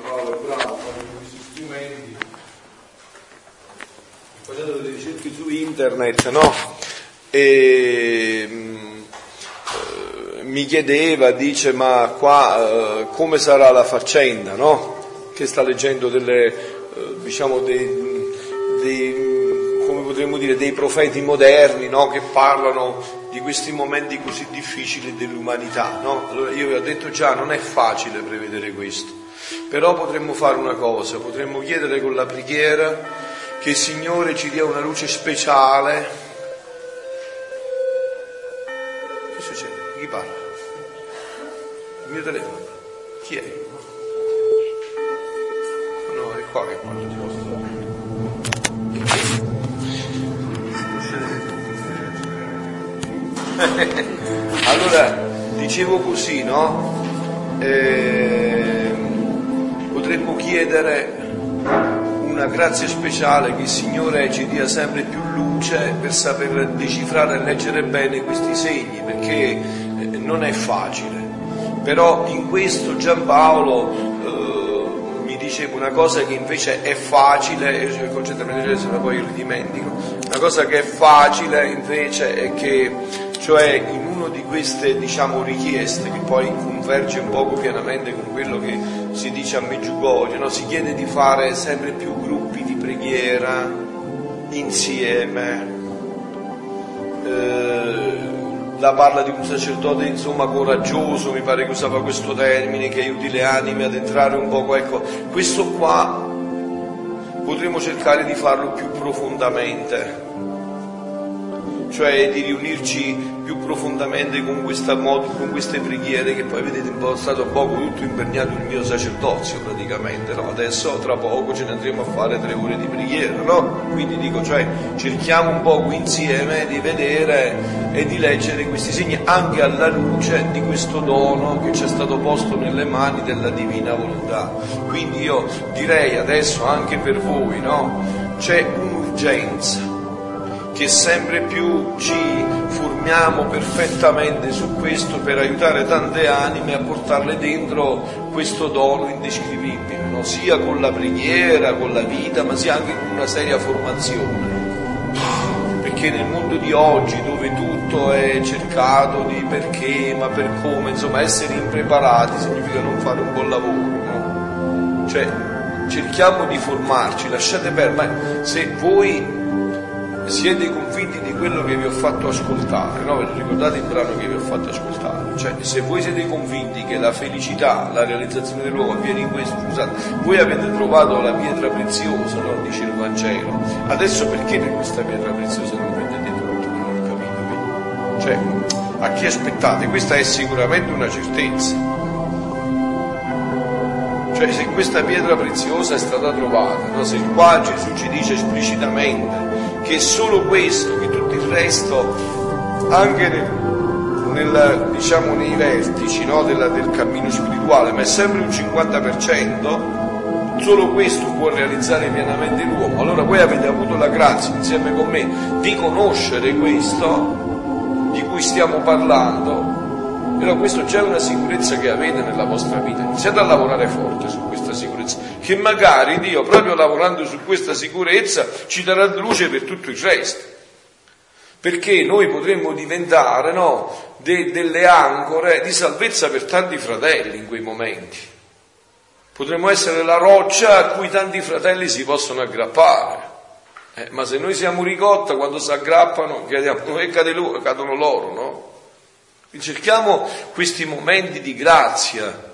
Paolo è bravo, fa questi strumenti, facendo delle ricerche su internet, no? E, mm, eh, mi chiedeva, dice, ma qua eh, come sarà la faccenda, no? Che sta leggendo delle, eh, diciamo, dei, dei come potremmo dire, dei profeti moderni no? che parlano di questi momenti così difficili dell'umanità. No? Allora io vi ho detto già, non è facile prevedere questo, però potremmo fare una cosa, potremmo chiedere con la preghiera che il Signore ci dia una luce speciale. Che succede? Chi parla? Il mio telefono? Chi è? No, è qua che vostro. allora, dicevo così, no? Eh, potremmo chiedere una grazia speciale che il Signore ci dia sempre più luce per saper decifrare e leggere bene questi segni, perché eh, non è facile. Però in questo Giampaolo eh, mi diceva una cosa che invece è facile, e io concentrarmi se poi io ridimentico, una cosa che è facile invece è che cioè in una di queste diciamo, richieste che poi converge un poco pienamente con quello che si dice a Meggiugorio, no? si chiede di fare sempre più gruppi di preghiera insieme. Eh, la parla di un sacerdote insomma coraggioso, mi pare che usava questo termine, che aiuti le anime ad entrare un poco, ecco, questo qua potremo cercare di farlo più profondamente cioè di riunirci più profondamente con, mod- con queste preghiere che poi vedete po' stato poco tutto imperniato il mio sacerdozio praticamente, no? adesso tra poco ce ne andremo a fare tre ore di preghiera, no? quindi dico cioè cerchiamo un po' insieme di vedere e di leggere questi segni anche alla luce di questo dono che ci è stato posto nelle mani della divina volontà. Quindi io direi adesso anche per voi, no? C'è un'urgenza che sempre più ci formiamo perfettamente su questo per aiutare tante anime a portarle dentro questo dono indescrivibile, no? sia con la preghiera, con la vita, ma sia anche con una seria formazione. Perché nel mondo di oggi, dove tutto è cercato di perché, ma per come, insomma, essere impreparati significa non fare un buon lavoro, no? Cioè, cerchiamo di formarci, lasciate perdere, se voi siete convinti di quello che vi ho fatto ascoltare, no? ricordate il brano che vi ho fatto ascoltare, cioè se voi siete convinti che la felicità, la realizzazione dell'uomo avviene in questo, scusate, voi avete trovato la pietra preziosa, no? dice il Vangelo, adesso perché per questa pietra preziosa non prendete tutto? Non ho capito, cioè a chi aspettate? Questa è sicuramente una certezza. Cioè se questa pietra preziosa è stata trovata, no? se qua Gesù ci dice esplicitamente che è solo questo, che tutto il resto, anche nel, nel, diciamo, nei vertici no, della, del cammino spirituale, ma è sempre un 50%, solo questo può realizzare pienamente l'uomo. Allora voi avete avuto la grazia insieme con me di conoscere questo di cui stiamo parlando, però questo già è una sicurezza che avete nella vostra vita. Iniziate a lavorare forte su questa sicurezza che magari Dio, proprio lavorando su questa sicurezza, ci darà luce per tutto il resto. Perché noi potremmo diventare no, de, delle ancore di salvezza per tanti fratelli in quei momenti. Potremmo essere la roccia a cui tanti fratelli si possono aggrappare. Eh, ma se noi siamo ricotta, quando si aggrappano, cadiamo, e cadono loro, no? Cerchiamo questi momenti di grazia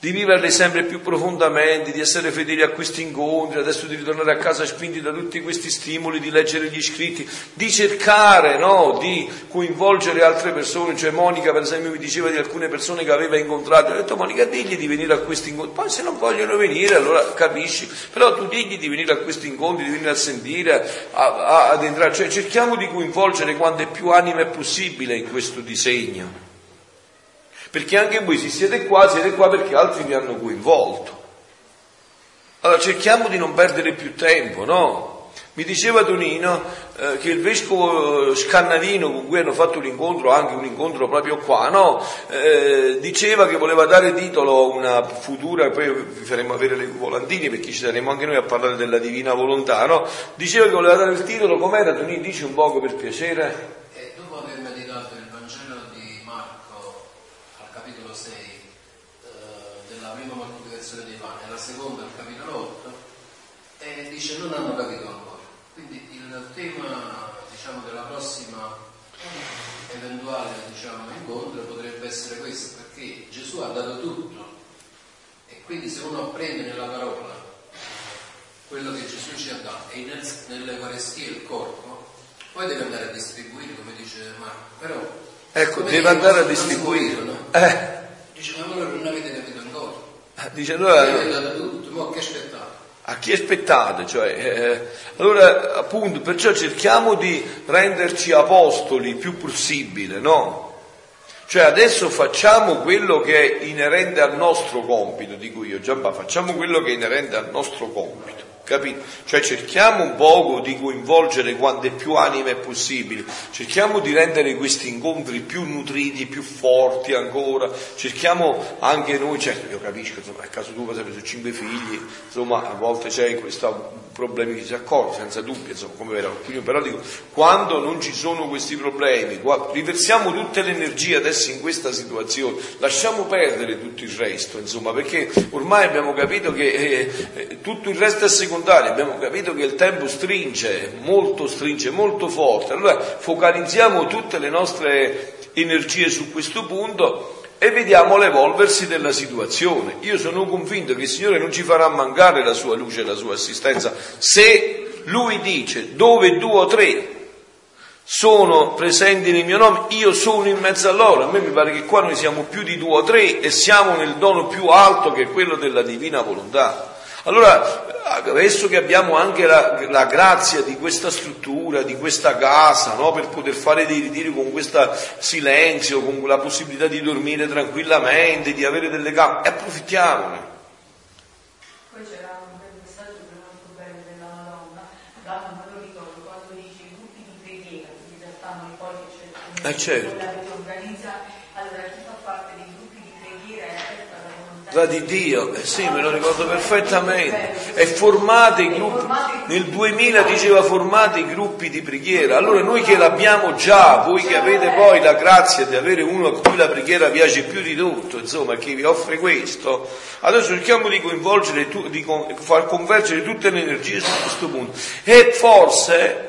di viverle sempre più profondamente, di essere fedeli a questi incontri, adesso di ritornare a casa spinti da tutti questi stimoli, di leggere gli scritti, di cercare no, di coinvolgere altre persone. Cioè Monica per esempio mi diceva di alcune persone che aveva incontrato, ho detto Monica digli di venire a questi incontri, poi se non vogliono venire allora capisci, però tu digli di venire a questi incontri, di venire a sentire, a, a, ad entrare, cioè cerchiamo di coinvolgere quante più anime possibile in questo disegno. Perché anche voi se siete qua, siete qua perché altri vi hanno coinvolto. Allora cerchiamo di non perdere più tempo, no? Mi diceva Tonino eh, che il vescovo Scannavino con cui hanno fatto un incontro, anche un incontro proprio qua, no? eh, diceva che voleva dare titolo a una futura, poi vi faremo avere le volantini perché ci saremo anche noi a parlare della divina volontà, no? Diceva che voleva dare il titolo, com'era Tonino? Dici un poco per piacere. Dice non hanno capito ancora. Quindi il tema diciamo, della prossima eventuale diciamo, incontro potrebbe essere questo, perché Gesù ha dato tutto e quindi se uno apprende nella parola quello che Gesù ci ha dato e nel, nell'Eucaristia il corpo, poi deve andare a distribuire, come dice Marco, però... Ecco, deve andare a distribuire. No? Eh. Dice, ma allora non avete capito ancora. Dice, allora... Avete dato tutto, ma che aspettate? A chi aspettate? Cioè, eh, allora, appunto, perciò cerchiamo di renderci apostoli il più possibile, no? Cioè adesso facciamo quello che è inerente al nostro compito, dico io, Giampa, facciamo quello che è inerente al nostro compito. Capito? Cioè cerchiamo un poco di coinvolgere quante più anime possibili, cerchiamo di rendere questi incontri più nutriti, più forti ancora, cerchiamo anche noi, certo io capisco, insomma, a caso tuo per esempio su cinque figli, insomma a volte c'è questo problemi che si accorge, senza dubbio, insomma, come vera opinione, però dico, quando non ci sono questi problemi, riversiamo tutte le energie adesso in questa situazione, lasciamo perdere tutto il resto, insomma, perché ormai abbiamo capito che eh, eh tutto il resto è secondario abbiamo capito che il tempo stringe, molto stringe, molto forte, allora focalizziamo tutte le nostre energie su questo punto e vediamo l'evolversi della situazione. Io sono convinto che il Signore non ci farà mancare la sua luce e la sua assistenza se Lui dice dove due o tre sono presenti nel mio nome, io sono in mezzo a loro. A me mi pare che qua noi siamo più di due o tre e siamo nel dono più alto che quello della divina volontà. Allora, adesso che abbiamo anche la, la grazia di questa struttura, di questa casa, no? per poter fare dei ritiri con questo silenzio, con la possibilità di dormire tranquillamente, di avere delle gambe, approfittiamone. Poi c'era un bel messaggio molto bello della Madonna, da, non lo ricordo, quando dice i gruppi di preghiera, in realtà noi poi c'è eh certo. La di Dio, eh sì, me lo ricordo perfettamente, e formate i gruppi, nel 2000 diceva formate i gruppi di preghiera, allora noi che l'abbiamo già, voi che avete poi la grazia di avere uno a cui la preghiera piace più di tutto, insomma, che vi offre questo, adesso cerchiamo di coinvolgere, di far convergere tutte le energie su questo punto, e forse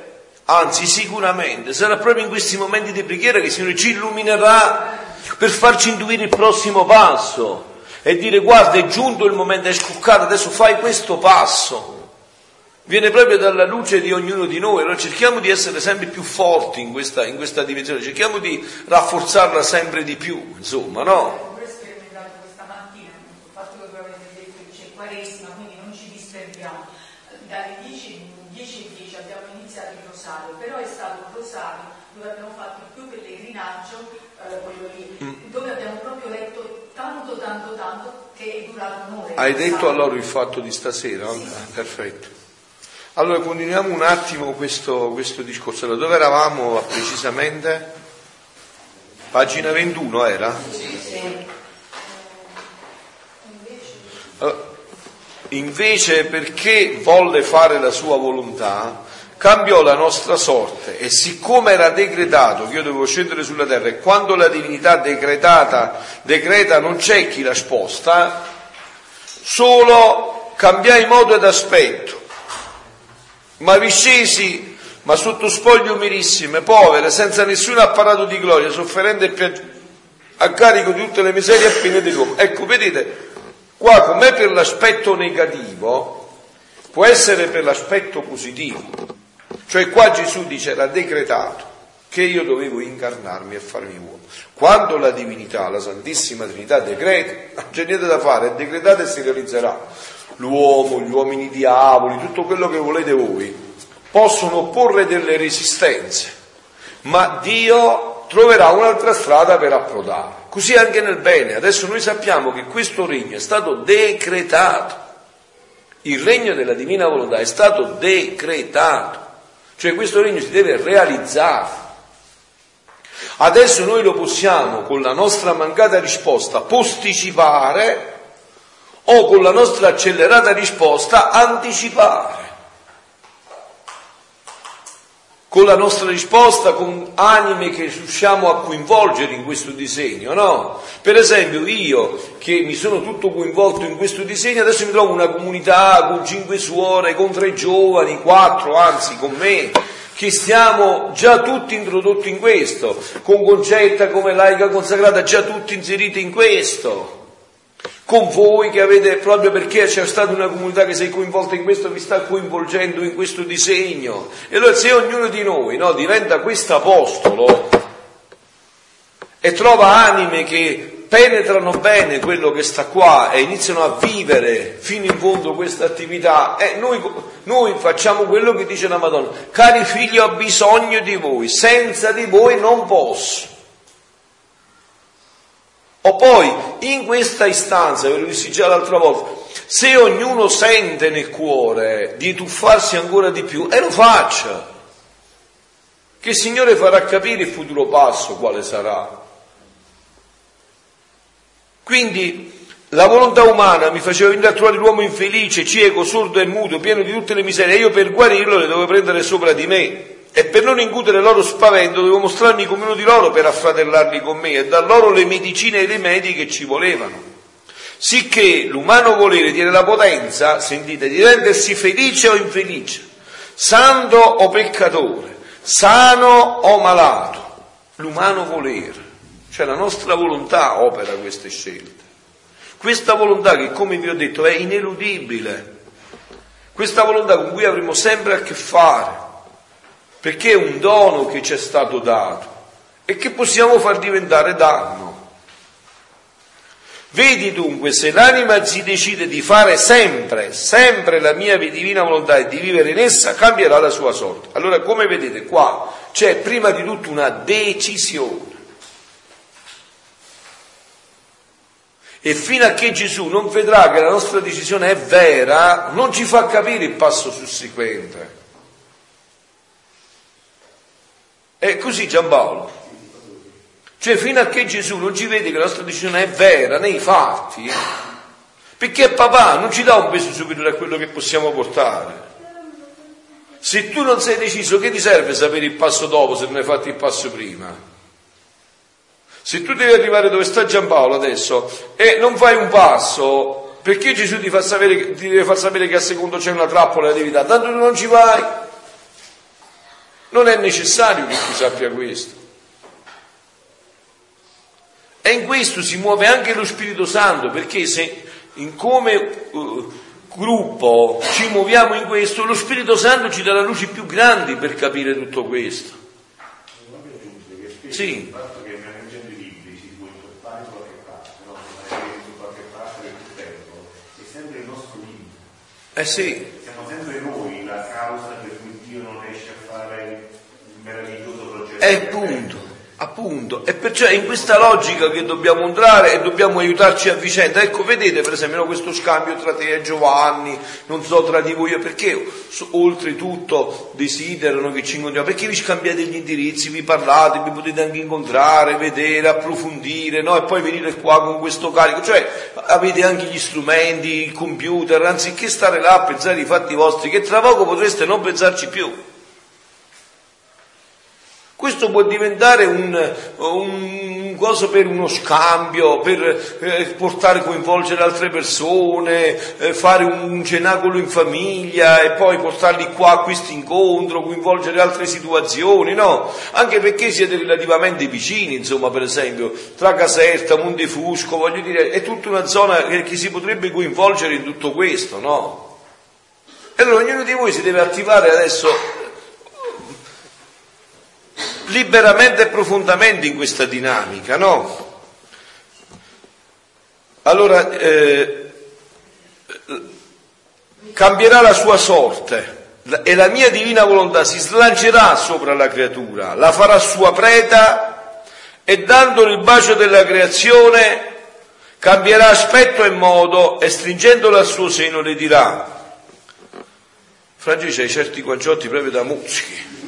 Anzi, sicuramente sarà proprio in questi momenti di preghiera che il Signore ci illuminerà per farci intuire il prossimo passo e dire guarda è giunto il momento, è scoccato, adesso fai questo passo. Viene proprio dalla luce di ognuno di noi, allora cerchiamo di essere sempre più forti in questa, in questa dimensione, cerchiamo di rafforzarla sempre di più, insomma, no? dalle 10, 10 10 abbiamo iniziato il rosario, però è stato un rosario dove abbiamo fatto il più pellegrinaggio, eh, quello lì, dove abbiamo proprio letto tanto, tanto, tanto che è durato un'ora. Hai detto a loro il fatto di stasera? Sì. Perfetto. Allora continuiamo un attimo questo, questo discorso. Allora, dove eravamo precisamente? Pagina 21 era? Sì, sì. Allora, invece perché volle fare la sua volontà, cambiò la nostra sorte e siccome era decretato che io dovevo scendere sulla terra e quando la divinità decretata decreta non c'è chi la sposta, solo cambiai modo ed aspetto, ma vi scesi, ma sotto spoglie umilissime, povere, senza nessun apparato di gloria, sofferente e piangente, a carico di tutte le miserie e pene dell'uomo. Ecco, vedete, qua com'è per l'aspetto negativo, può essere per l'aspetto positivo. Cioè qua Gesù dice era decretato che io dovevo incarnarmi e farmi uomo. Quando la divinità, la Santissima Trinità decreta, non c'è niente da fare, è decretata e si realizzerà. L'uomo, gli uomini diavoli, tutto quello che volete voi, possono opporre delle resistenze, ma Dio troverà un'altra strada per approdare. Così anche nel bene. Adesso noi sappiamo che questo regno è stato decretato Il regno della divina volontà è stato decretato, cioè questo regno si deve realizzare. Adesso noi lo possiamo con la nostra mancata risposta posticipare o con la nostra accelerata risposta anticipare con la nostra risposta, con anime che riusciamo a coinvolgere in questo disegno, no? Per esempio io che mi sono tutto coinvolto in questo disegno, adesso mi trovo una comunità con cinque suore, con tre giovani, quattro anzi con me, che stiamo già tutti introdotti in questo, con Concetta come laica consacrata, già tutti inseriti in questo con voi che avete, proprio perché c'è stata una comunità che è coinvolta in questo, vi sta coinvolgendo in questo disegno. E allora se ognuno di noi no, diventa questo apostolo e trova anime che penetrano bene quello che sta qua e iniziano a vivere fino in fondo questa attività, eh, noi, noi facciamo quello che dice la Madonna, cari figli ho bisogno di voi, senza di voi non posso. O poi, in questa istanza, ve lo dissi già l'altra volta, se ognuno sente nel cuore di tuffarsi ancora di più, e lo faccia, che il Signore farà capire il futuro passo quale sarà. Quindi la volontà umana mi faceva venire a trovare l'uomo infelice, cieco, sordo e muto, pieno di tutte le miserie, e io per guarirlo le dovevo prendere sopra di me e per non incutere loro spavento dovevo mostrarmi come uno di loro per affratellarli con me e dar loro le medicine e i rimedi che ci volevano. Sicché l'umano volere tiene la potenza, sentite, di rendersi felice o infelice, santo o peccatore, sano o malato. L'umano volere, cioè la nostra volontà opera queste scelte. Questa volontà che, come vi ho detto, è ineludibile. Questa volontà con cui avremo sempre a che fare perché è un dono che ci è stato dato e che possiamo far diventare danno. Vedi dunque, se l'anima si decide di fare sempre, sempre la mia divina volontà e di vivere in essa, cambierà la sua sorte. Allora, come vedete qua, c'è prima di tutto una decisione. E fino a che Gesù non vedrà che la nostra decisione è vera, non ci fa capire il passo susseguente. È così Giampaolo. Cioè fino a che Gesù non ci vede che la nostra decisione è vera nei fatti, perché papà non ci dà un peso superiore a quello che possiamo portare. Se tu non sei deciso, che ti serve sapere il passo dopo se non hai fatto il passo prima? Se tu devi arrivare dove sta Giampaolo adesso e non fai un passo, perché Gesù ti, fa sapere, ti deve far sapere che a secondo c'è una trappola e devi dare? Tanto tu non ci vai. Non è necessario che tu sappia questo. E in questo si muove anche lo Spirito Santo, perché se in come uh, gruppo ci muoviamo in questo, lo Spirito Santo ci dà la luce più grandi per capire tutto questo. Sì. Eh sì. Siamo sempre noi la causa per cui Dio non riesce a fare il meraviglioso progetto. È appunto, appunto. E perciò è in questa logica che dobbiamo entrare e dobbiamo aiutarci a vicenda. Ecco, vedete per esempio questo scambio tra te e Giovanni, non so tra di voi, perché oltretutto desiderano che ci incontriamo, perché vi scambiate gli indirizzi, vi parlate, vi potete anche incontrare, vedere, approfondire, no? E poi venire qua con questo carico, cioè avete anche gli strumenti, il computer, anziché stare là a pensare ai fatti vostri, che tra poco potreste non pensarci più. Questo può diventare un, un coso per uno scambio, per eh, portare coinvolgere altre persone, eh, fare un cenacolo in famiglia e poi portarli qua a questo incontro, coinvolgere altre situazioni, no? Anche perché siete relativamente vicini, insomma, per esempio, tra Caserta, Montefusco, voglio dire, è tutta una zona che, che si potrebbe coinvolgere in tutto questo, no? E allora ognuno di voi si deve attivare adesso liberamente e profondamente in questa dinamica, no? Allora eh, cambierà la sua sorte e la mia divina volontà si slancerà sopra la creatura, la farà sua preda e dandole il bacio della creazione cambierà aspetto e modo e stringendola al suo seno le dirà Francesco c'hai certi guanciotti proprio da muzzichi.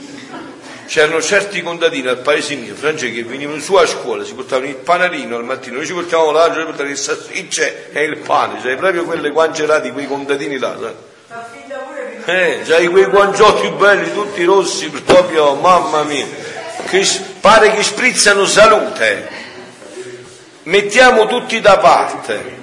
C'erano certi contadini al paese mio, Francesco, che venivano su a scuola, si portavano il panarino al mattino, noi ci portavamo l'altro, ci portavano il salsicce e il pane, cioè proprio quelle guance là di quei contadini là. Eh, c'hai quei guanciotti belli, tutti rossi, proprio, mamma mia, che pare che sprizzano salute. Mettiamo tutti da parte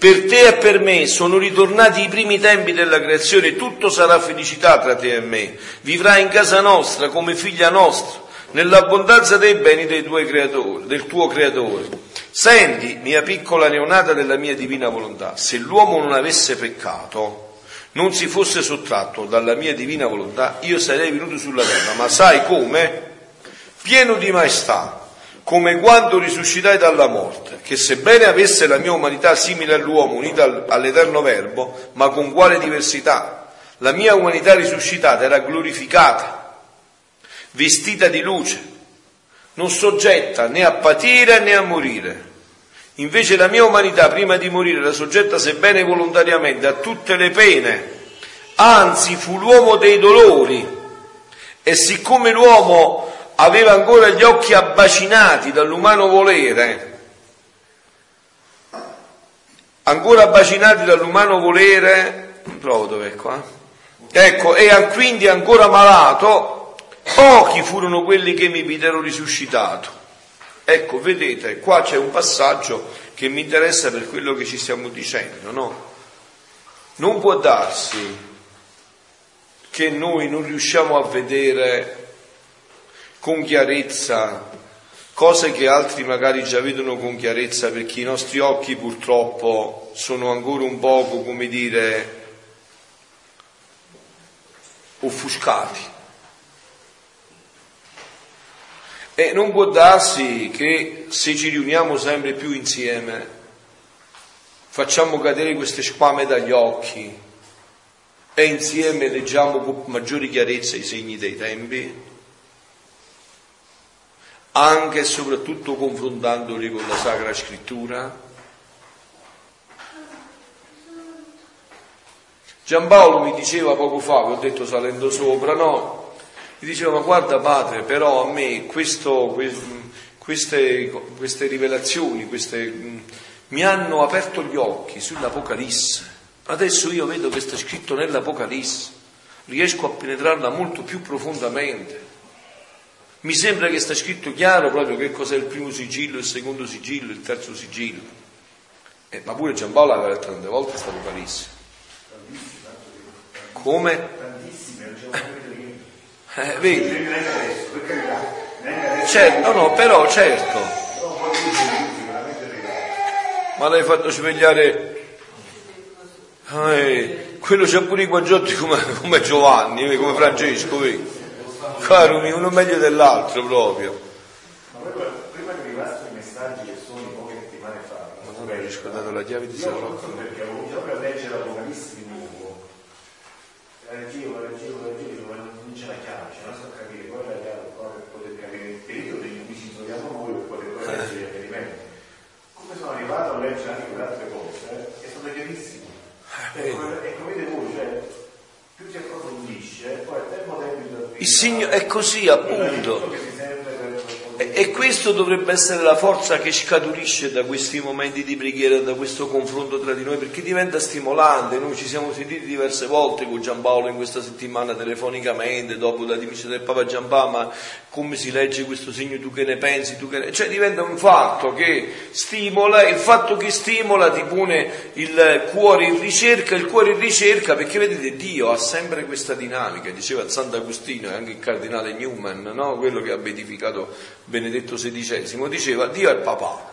per te e per me sono ritornati i primi tempi della creazione, tutto sarà felicità tra te e me. Vivrai in casa nostra come figlia nostra, nell'abbondanza dei beni dei creatori, del tuo creatore. Senti, mia piccola neonata della mia divina volontà, se l'uomo non avesse peccato, non si fosse sottratto dalla mia divina volontà, io sarei venuto sulla terra, ma sai come? Pieno di maestà, come quando risuscitai dalla morte, che sebbene avesse la mia umanità simile all'uomo, unita all'eterno Verbo, ma con quale diversità? La mia umanità risuscitata era glorificata, vestita di luce, non soggetta né a patire né a morire. Invece la mia umanità prima di morire era soggetta, sebbene volontariamente, a tutte le pene, anzi fu l'uomo dei dolori. E siccome l'uomo aveva ancora gli occhi abbacinati dall'umano volere, ancora abbacinati dall'umano volere, non trovo dov'è qua, ecco, e quindi ancora malato, pochi furono quelli che mi videro risuscitato. Ecco, vedete, qua c'è un passaggio che mi interessa per quello che ci stiamo dicendo, no? Non può darsi che noi non riusciamo a vedere con chiarezza cose che altri magari già vedono con chiarezza perché i nostri occhi purtroppo sono ancora un poco, come dire, offuscati. E non può darsi che se ci riuniamo sempre più insieme facciamo cadere queste squame dagli occhi e insieme leggiamo con maggiore chiarezza i segni dei tempi anche e soprattutto confrontandoli con la Sacra Scrittura? Giampaolo mi diceva poco fa, vi ho detto salendo sopra, no? Mi diceva, ma guarda padre, però a me questo, queste, queste, rivelazioni, queste, mi hanno aperto gli occhi sull'Apocalisse. Adesso io vedo che sta scritto nell'Apocalisse, riesco a penetrarla molto più profondamente. Mi sembra che sta scritto chiaro proprio che cos'è il primo sigillo, il secondo sigillo, il terzo sigillo. Eh, ma pure Giampaolo aveva letto tante volte questa Apocalisse. Come? Eh, vedi? Certo, no, no, però certo. Ma l'hai fatto svegliare. Eh, quello c'ha pure i guangiotti come, come Giovanni, come Francesco, vedi? Caro mio, uno meglio dell'altro proprio. Ma prima che arrivassero i messaggi che sono poche settimane fa, ma non hai riscordato la chiave di Salotto? Perché avevo proprio a leggere l'Apocalisse di nuovo. Leggevo, leggevo, leggevo, ma non c'è la chiave, cioè non so capire qual è la chiave per poter capire il periodo in cui ci troviamo noi per poter poi leggere gli chiarimenti. Come sono arrivato a leggere anche quelle altre cose, eh, è stato chiarissimo. Eh, e come vedete voi, cioè, più si approfondisce, poi al tempo tempo il Signore è così appunto. E questo dovrebbe essere la forza che scaturisce da questi momenti di preghiera, da questo confronto tra di noi, perché diventa stimolante. Noi ci siamo sentiti diverse volte con Giampaolo in questa settimana telefonicamente, dopo la dimissione del Papa Giampaolo, ma come si legge questo segno, tu che ne pensi, tu che ne... Cioè diventa un fatto che stimola, il fatto che stimola ti pone il cuore in ricerca, il cuore in ricerca, perché vedete Dio ha sempre questa dinamica, diceva Sant'Agostino e anche il cardinale Newman, no? quello che ha beatificato Benedetto XVI, diceva Dio è papà.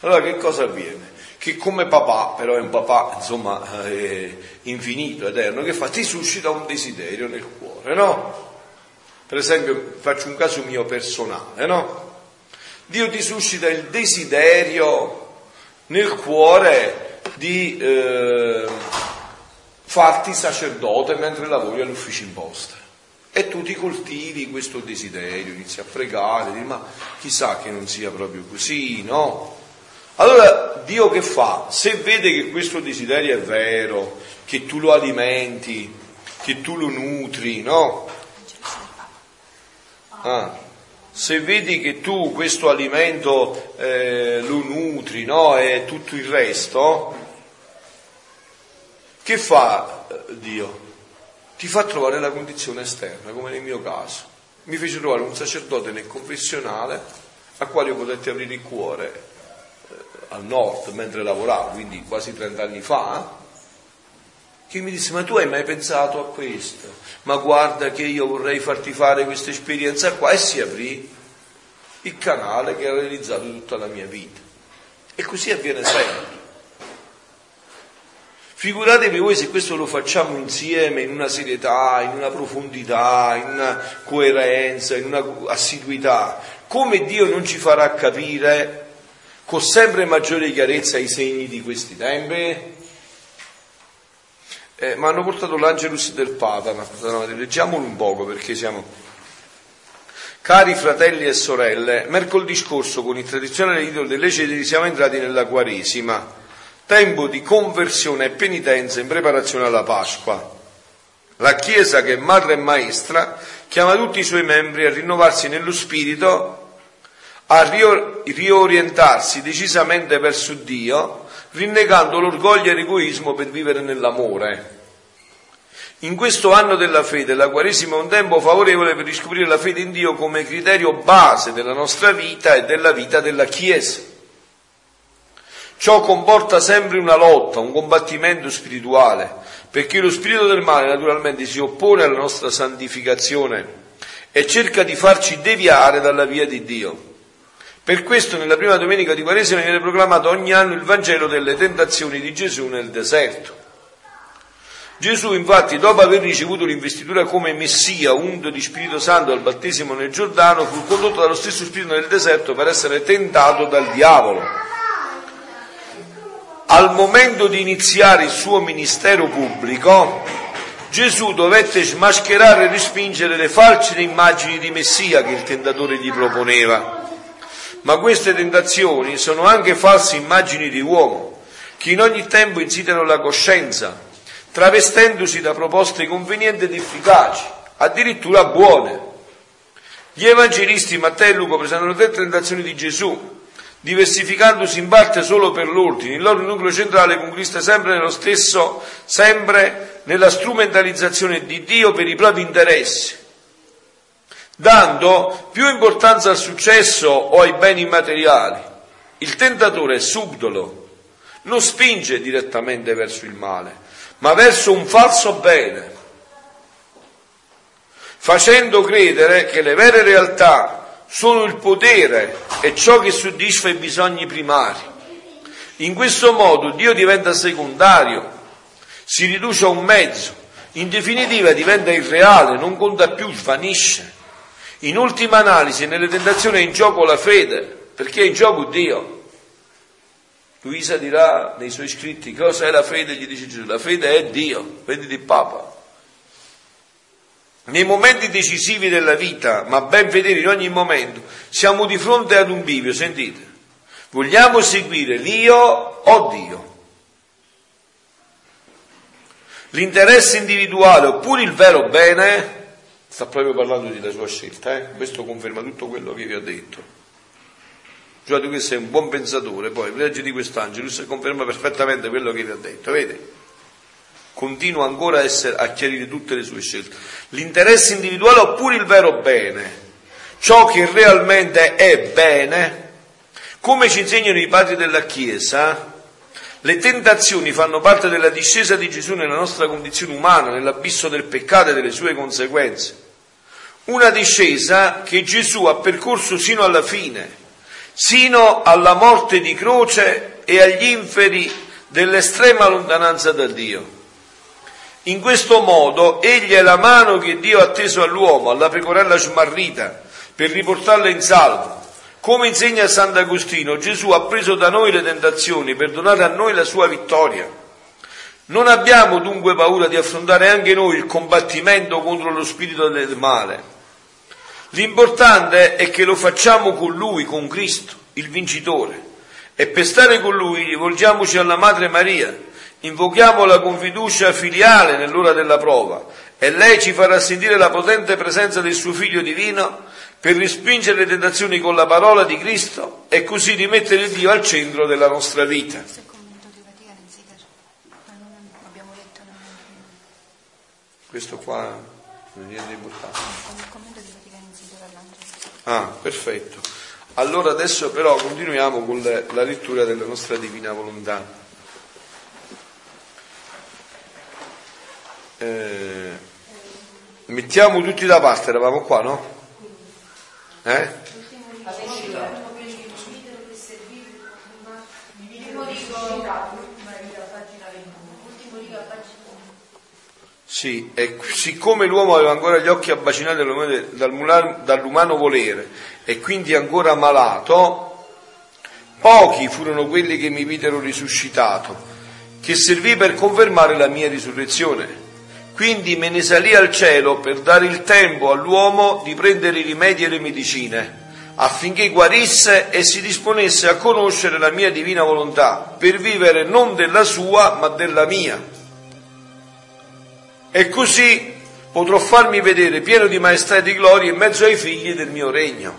Allora che cosa avviene? Che come papà, però è un papà insomma infinito, eterno, che fa? Ti suscita un desiderio nel cuore, no? Per esempio, faccio un caso mio personale, no? Dio ti suscita il desiderio nel cuore di eh, farti sacerdote mentre lavori all'ufficio imposta. E tu ti coltivi questo desiderio, inizi a pregare, dici, ma chissà che non sia proprio così, no? Allora Dio che fa? Se vede che questo desiderio è vero, che tu lo alimenti, che tu lo nutri, no? Ah, se vedi che tu questo alimento eh, lo nutri, no? E tutto il resto, che fa eh, Dio? Ti fa trovare la condizione esterna, come nel mio caso. Mi fece trovare un sacerdote nel confessionale a quale io potetti aprire il cuore eh, al nord mentre lavoravo, quindi quasi 30 anni fa, che mi disse ma tu hai mai pensato a questo? Ma guarda che io vorrei farti fare questa esperienza qua e si aprì il canale che ha realizzato tutta la mia vita. E così avviene sempre. Figuratevi voi se questo lo facciamo insieme in una serietà, in una profondità, in una coerenza, in una assiduità, come Dio non ci farà capire con sempre maggiore chiarezza i segni di questi tempi? Eh, mi hanno portato l'Angelus del Papa, leggiamolo un poco perché siamo... Cari fratelli e sorelle, mercoledì scorso con il tradizionale rito delle cedri siamo entrati nella Quaresima, tempo di conversione e penitenza in preparazione alla Pasqua. La Chiesa, che è madre e maestra, chiama tutti i suoi membri a rinnovarsi nello spirito, a riorientarsi decisamente verso Dio, rinnegando l'orgoglio e l'egoismo per vivere nell'amore. In questo anno della fede, la Quaresima è un tempo favorevole per riscoprire la fede in Dio come criterio base della nostra vita e della vita della Chiesa. Ciò comporta sempre una lotta, un combattimento spirituale, perché lo spirito del male naturalmente si oppone alla nostra santificazione e cerca di farci deviare dalla via di Dio. Per questo nella prima domenica di Quaresima viene proclamato ogni anno il Vangelo delle tentazioni di Gesù nel deserto. Gesù infatti, dopo aver ricevuto l'investitura come Messia, unto di Spirito Santo al battesimo nel Giordano, fu condotto dallo stesso Spirito nel deserto per essere tentato dal diavolo. Al momento di iniziare il suo ministero pubblico, Gesù dovette smascherare e respingere le false immagini di Messia che il tentatore gli proponeva ma queste tentazioni sono anche false immagini di uomo, che in ogni tempo insidiano la coscienza, travestendosi da proposte convenienti ed efficaci, addirittura buone. Gli evangelisti Matteo e Luca presentano tre tentazioni di Gesù, diversificandosi in parte solo per l'ordine. Il loro nucleo centrale conquista sempre nello stesso, sempre nella strumentalizzazione di Dio per i propri interessi dando più importanza al successo o ai beni materiali. Il tentatore è subdolo, non spinge direttamente verso il male, ma verso un falso bene, facendo credere che le vere realtà sono il potere e ciò che soddisfa i bisogni primari. In questo modo Dio diventa secondario, si riduce a un mezzo, in definitiva diventa irreale, non conta più, svanisce. In ultima analisi, nelle tentazioni è in gioco la fede, perché è in gioco Dio. Luisa dirà nei suoi scritti cosa è la fede, gli dice Gesù, la fede è Dio, vedi di Papa. Nei momenti decisivi della vita, ma ben vedere in ogni momento, siamo di fronte ad un bivio, sentite, vogliamo seguire l'io o Dio? L'interesse individuale oppure il vero bene sta proprio parlando della sua scelta, eh? questo conferma tutto quello che vi ho detto. Cioè tu che sei un buon pensatore, poi leggi di quest'Angelus conferma perfettamente quello che vi ho detto, vede? Continua ancora a, essere, a chiarire tutte le sue scelte. L'interesse individuale oppure il vero bene, ciò che realmente è bene, come ci insegnano i padri della Chiesa, le tentazioni fanno parte della discesa di Gesù nella nostra condizione umana, nell'abisso del peccato e delle sue conseguenze. Una discesa che Gesù ha percorso sino alla fine, sino alla morte di croce e agli inferi dell'estrema lontananza da Dio. In questo modo egli è la mano che Dio ha teso all'uomo, alla pecorella smarrita, per riportarla in salvo come insegna Sant'Agostino, Gesù ha preso da noi le tentazioni per donare a noi la sua vittoria. Non abbiamo dunque paura di affrontare anche noi il combattimento contro lo spirito del male. L'importante è che lo facciamo con Lui, con Cristo, il vincitore. E per stare con Lui rivolgiamoci alla Madre Maria, Invochiamola con fiducia filiale nell'ora della prova e lei ci farà sentire la potente presenza del suo Figlio divino per respingere le tentazioni con la parola di Cristo e così rimettere Dio al centro della nostra vita. Questo qua non è niente di importante. Ah, perfetto. Allora adesso però continuiamo con la lettura della nostra divina volontà. Eh, mettiamo tutti da parte, eravamo qua, no? Eh? L'ultimo rigo, pagina 21. L'ultimo rigo a pagina Sì, e siccome l'uomo aveva ancora gli occhi abbacinati dall'umano- dal- dall'umano volere e quindi ancora malato, pochi furono quelli che mi videro risuscitato, che servì per confermare la mia risurrezione. Quindi me ne salì al cielo per dare il tempo all'uomo di prendere i rimedi e le medicine, affinché guarisse e si disponesse a conoscere la mia divina volontà, per vivere non della sua, ma della mia. E così potrò farmi vedere pieno di maestà e di gloria in mezzo ai figli del mio regno.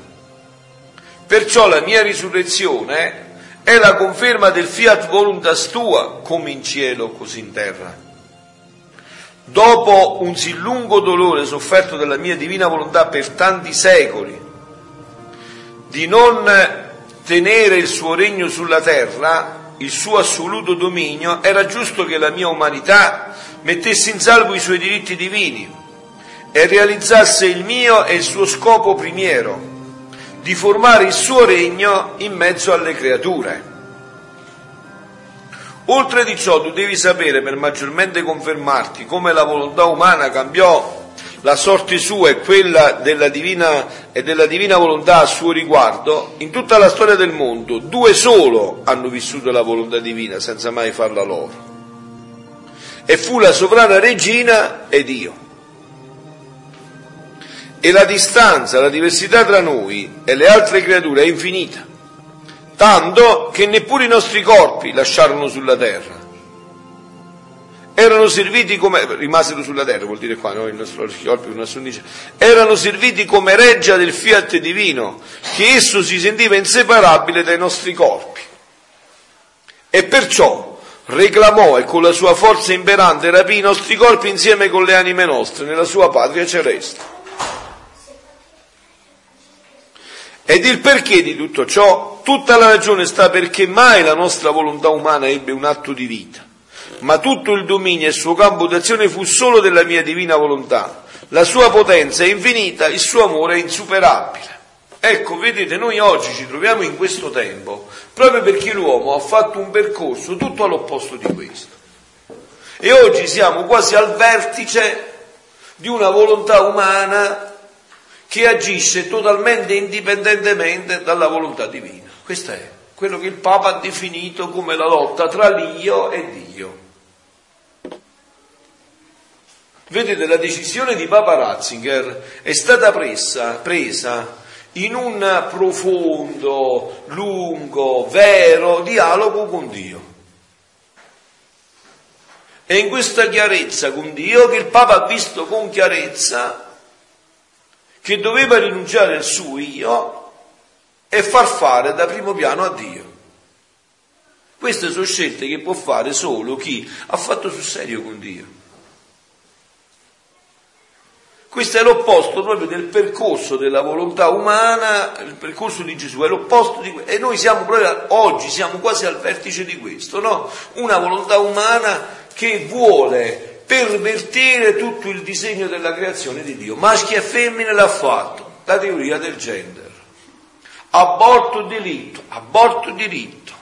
Perciò la mia risurrezione è la conferma del fiat voluntas tua, come in cielo, così in terra. Dopo un sì lungo dolore sofferto dalla mia divina volontà per tanti secoli, di non tenere il suo regno sulla terra, il suo assoluto dominio, era giusto che la mia umanità mettesse in salvo i suoi diritti divini e realizzasse il mio e il suo scopo primiero, di formare il suo regno in mezzo alle creature. Oltre di ciò tu devi sapere per maggiormente confermarti come la volontà umana cambiò la sorte sua e quella della divina, e della divina volontà a suo riguardo, in tutta la storia del mondo due solo hanno vissuto la volontà divina senza mai farla loro. E fu la sovrana regina ed io. E la distanza, la diversità tra noi e le altre creature è infinita tanto che neppure i nostri corpi lasciarono sulla terra. Erano serviti come, rimasero sulla terra, vuol dire qua, no? I nostri corpi, una dice, erano serviti come reggia del fiat divino, che esso si sentiva inseparabile dai nostri corpi. E perciò reclamò e con la sua forza imperante rapì i nostri corpi insieme con le anime nostre nella sua patria celeste. Ed il perché di tutto ciò? Tutta la ragione sta perché mai la nostra volontà umana ebbe un atto di vita, ma tutto il dominio e il suo campo d'azione fu solo della mia divina volontà. La sua potenza è infinita, il suo amore è insuperabile. Ecco, vedete, noi oggi ci troviamo in questo tempo proprio perché l'uomo ha fatto un percorso tutto all'opposto di questo. E oggi siamo quasi al vertice di una volontà umana che agisce totalmente indipendentemente dalla volontà divina. Questo è quello che il Papa ha definito come la lotta tra l'io e Dio. Vedete, la decisione di Papa Ratzinger è stata presa, presa in un profondo, lungo, vero dialogo con Dio. È in questa chiarezza con Dio che il Papa ha visto con chiarezza che doveva rinunciare al suo io e far fare da primo piano a Dio. Queste sono scelte che può fare solo chi ha fatto sul serio con Dio. Questo è l'opposto proprio del percorso della volontà umana, il percorso di Gesù, è l'opposto di questo. E noi siamo proprio oggi, siamo quasi al vertice di questo, no? Una volontà umana che vuole pervertire tutto il disegno della creazione di Dio. Maschi e femmine l'ha fatto, la teoria del gender. Aborto diritto, aborto diritto.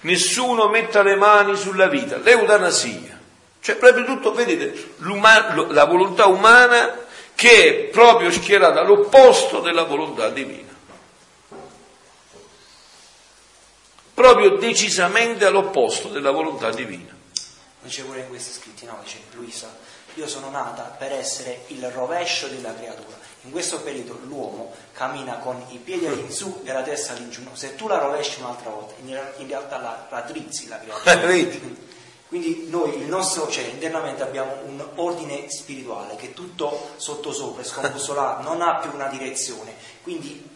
Nessuno metta le mani sulla vita, l'eutanasia. Cioè proprio tutto, vedete, la volontà umana che è proprio schierata all'opposto della volontà divina. Proprio decisamente all'opposto della volontà divina. Dice pure in questi scritti, no? Dice Luisa, io sono nata per essere il rovescio della creatura. In questo periodo l'uomo cammina con i piedi in su e la testa all'ingiù. Se tu la rovesci un'altra volta, in realtà la raddrizzi la creatura. Quindi noi, il nostro, cioè internamente abbiamo un ordine spirituale che tutto sottosopra, scombussolato, non ha più una direzione. Quindi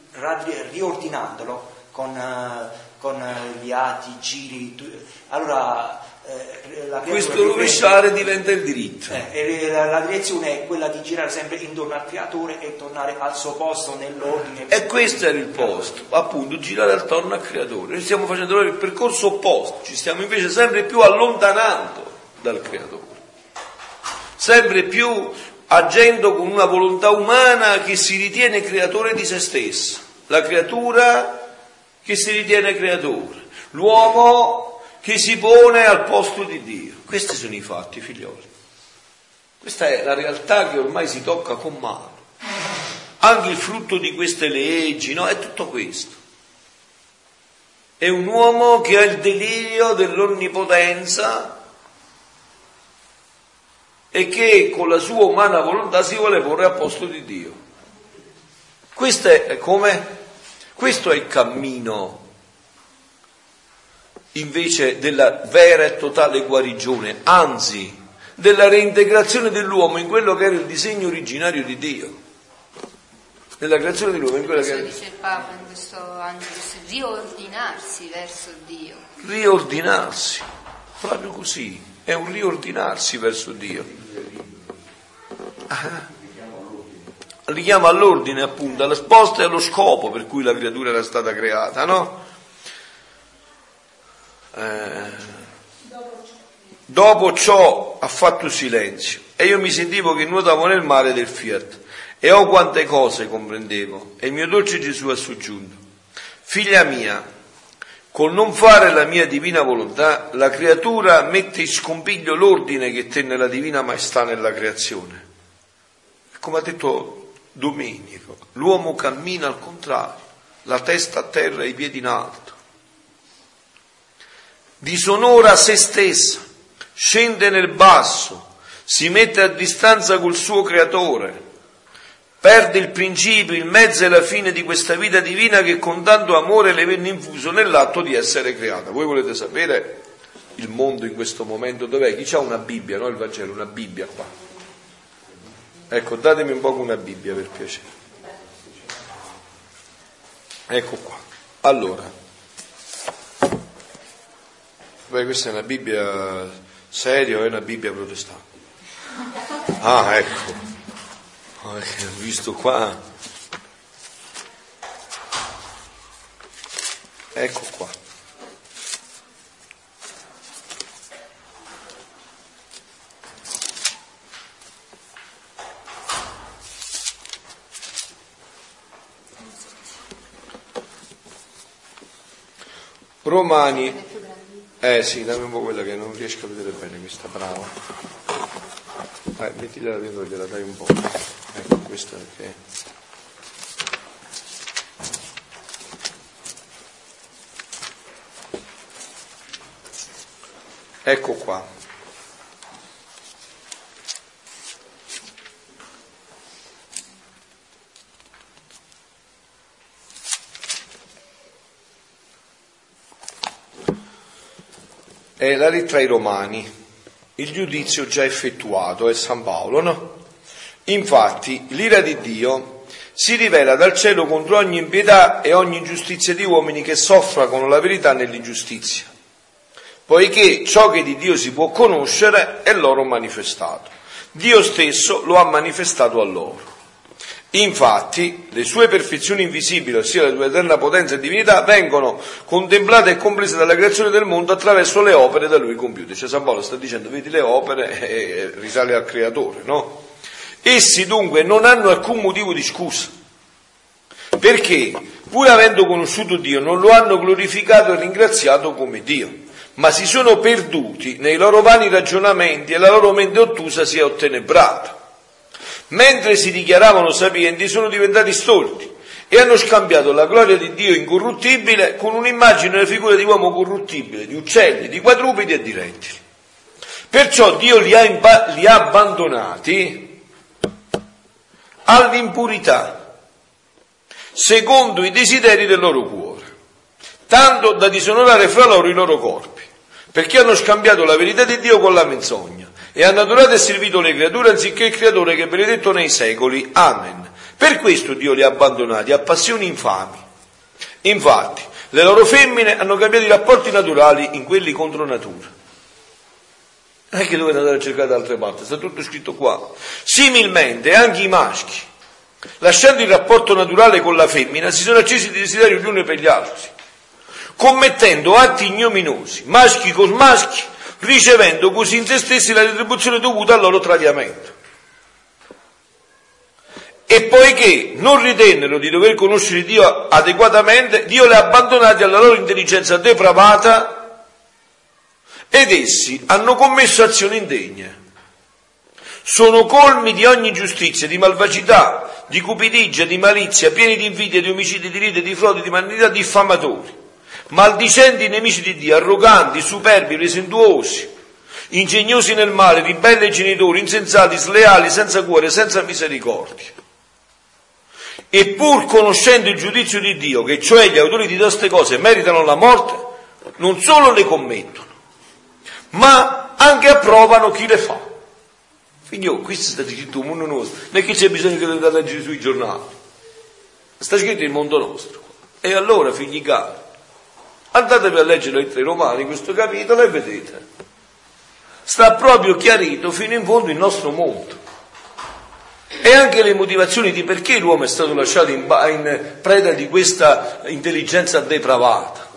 riordinandolo con, eh, con gli atti, giri, allora eh, questo rovesciare diventa il diritto. Eh, la, la, direzione è quella di girare sempre intorno al creatore e tornare al suo posto nell'ordine. E questo era il posto, appunto, girare attorno al creatore. Noi stiamo facendo il percorso opposto, ci stiamo invece sempre più allontanando dal creatore, sempre più agendo con una volontà umana che si ritiene creatore di se stesso, la creatura che si ritiene creatore, l'uomo che si pone al posto di Dio. Questi sono i fatti, figlioli. Questa è la realtà che ormai si tocca con mano. Anche il frutto di queste leggi, no? È tutto questo. È un uomo che ha il delirio dell'onnipotenza e che con la sua umana volontà si vuole porre al posto di Dio. Questo è come? Questo è il cammino invece della vera e totale guarigione, anzi della reintegrazione dell'uomo in quello che era il disegno originario di Dio. Nella creazione dell'uomo in quello che era... dice il Papa in questo Angelus, riordinarsi verso Dio. Riordinarsi, proprio così, è un riordinarsi verso Dio. Ah. Richiama all'ordine appunto, alla sposta e allo scopo per cui la creatura era stata creata, no? Eh, dopo ciò ha fatto silenzio e io mi sentivo che nuotavo nel mare del Fiat. E oh quante cose comprendevo e il mio dolce Gesù ha soggiunto. Figlia mia col non fare la mia divina volontà la creatura mette in scompiglio l'ordine che tenne la divina maestà nella creazione. Come ha detto Domenico l'uomo cammina al contrario la testa a terra e i piedi in alto disonora se stessa, scende nel basso, si mette a distanza col suo creatore, perde il principio, il mezzo e la fine di questa vita divina che con tanto amore le venne infuso nell'atto di essere creata. Voi volete sapere il mondo in questo momento dov'è? Chi ha una Bibbia, no? Il Vangelo, una Bibbia qua. Ecco, datemi un po' una Bibbia per piacere. Ecco qua. Allora, Beh, questa è una Bibbia seria o è una Bibbia protestante? Ah, ecco. Ho visto qua. Ecco qua. Romani eh sì, dammi un po' quella che non riesco a vedere bene questa, brava. Dai, mettigliela dentro, gliela dai un po'. Ecco, questa perché... Ecco qua. È la lettera ai Romani, il giudizio già effettuato è San Paolo, no? Infatti, l'ira di Dio si rivela dal cielo contro ogni impietà e ogni ingiustizia di uomini che soffragano la verità nell'ingiustizia, poiché ciò che di Dio si può conoscere è loro manifestato. Dio stesso lo ha manifestato a loro. Infatti, le sue perfezioni invisibili, ossia la sua eterna potenza e divinità, vengono contemplate e comprese dalla creazione del mondo attraverso le opere da lui compiute. Cioè San Paolo sta dicendo, vedi le opere, e risale al creatore, no? Essi dunque non hanno alcun motivo di scusa, perché pur avendo conosciuto Dio non lo hanno glorificato e ringraziato come Dio, ma si sono perduti nei loro vani ragionamenti e la loro mente ottusa si è ottenebrata mentre si dichiaravano sapienti, sono diventati stolti e hanno scambiato la gloria di Dio incorruttibile con un'immagine e una figura di uomo corruttibile, di uccelli, di quadrupedi e di rettili. Perciò Dio li ha, imba- li ha abbandonati all'impurità, secondo i desideri del loro cuore, tanto da disonorare fra loro i loro corpi perché hanno scambiato la verità di Dio con la menzogna e hanno adorato e servito le creature anziché il creatore che è benedetto nei secoli. Amen. Per questo Dio li ha abbandonati a passioni infami. Infatti, le loro femmine hanno cambiato i rapporti naturali in quelli contro natura. Non è che dovete andare a cercare da altre parti, sta tutto scritto qua. Similmente anche i maschi, lasciando il rapporto naturale con la femmina, si sono accesi di desiderio gli uni per gli altri, commettendo atti ignominosi, maschi con maschi, ricevendo così in se stessi la retribuzione dovuta al loro tradimento. E poiché non ritennero di dover conoscere Dio adeguatamente, Dio li ha abbandonati alla loro intelligenza depravata ed essi hanno commesso azioni indegne. Sono colmi di ogni giustizia, di malvagità, di cupidigia, di malizia, pieni di invidia, di omicidi, di ride, di frodi, di malignità, diffamatori, maldicenti nemici di Dio, arroganti, superbi, presentuosi, ingegnosi nel male, ribelli ai genitori, insensati, sleali, senza cuore, senza misericordia. E pur conoscendo il giudizio di Dio, che cioè gli autori di queste cose meritano la morte, non solo le commettono, ma anche approvano chi le fa. Figlio, questo sta scritto un mondo nostro, non è che c'è bisogno che lo leggere sui giornali, sta scritto il mondo nostro. E allora, figli cari, andatevi a leggere le lettere romane, questo capitolo, e vedete, sta proprio chiarito fino in fondo il nostro mondo. E anche le motivazioni di perché l'uomo è stato lasciato in, in preda di questa intelligenza depravata.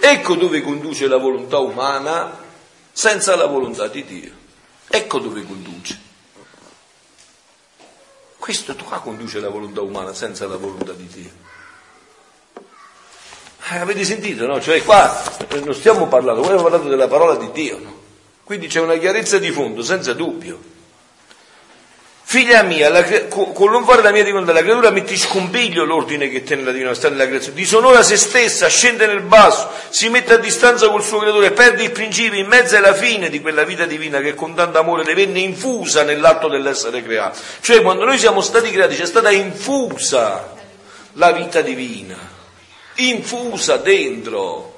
Ecco dove conduce la volontà umana senza la volontà di Dio. Ecco dove conduce. Questo qua conduce la volontà umana senza la volontà di Dio. Eh, avete sentito, no? Cioè qua non stiamo parlando, stiamo parlando della parola di Dio, no? Quindi c'è una chiarezza di fondo, senza dubbio. Figlia mia, la, con non fare la mia divinità, la creatura mette in scompiglio l'ordine che tiene la divinità nella creazione, disonora se stessa, scende nel basso, si mette a distanza col suo creatore, perde il principio in mezzo alla fine di quella vita divina che con tanto amore le venne infusa nell'atto dell'essere creato. Cioè quando noi siamo stati creati c'è stata infusa la vita divina, infusa dentro.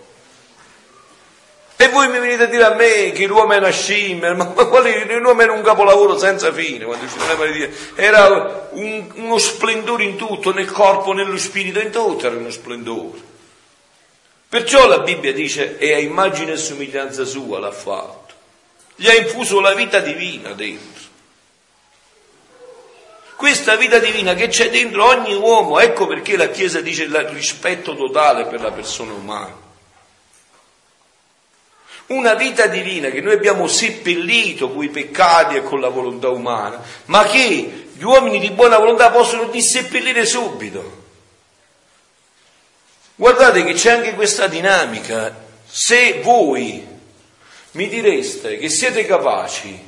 E voi mi venite a dire a me che l'uomo è una scimmia, ma quale, l'uomo era un capolavoro senza fine, quando ci dire, era un, uno splendore in tutto, nel corpo, nello spirito, in tutto era uno splendore. Perciò la Bibbia dice, e a immagine e somiglianza sua l'ha fatto, gli ha infuso la vita divina dentro. Questa vita divina che c'è dentro ogni uomo, ecco perché la Chiesa dice il rispetto totale per la persona umana una vita divina che noi abbiamo seppellito con i peccati e con la volontà umana, ma che gli uomini di buona volontà possono disseppellire subito. Guardate che c'è anche questa dinamica. Se voi mi direste che siete capaci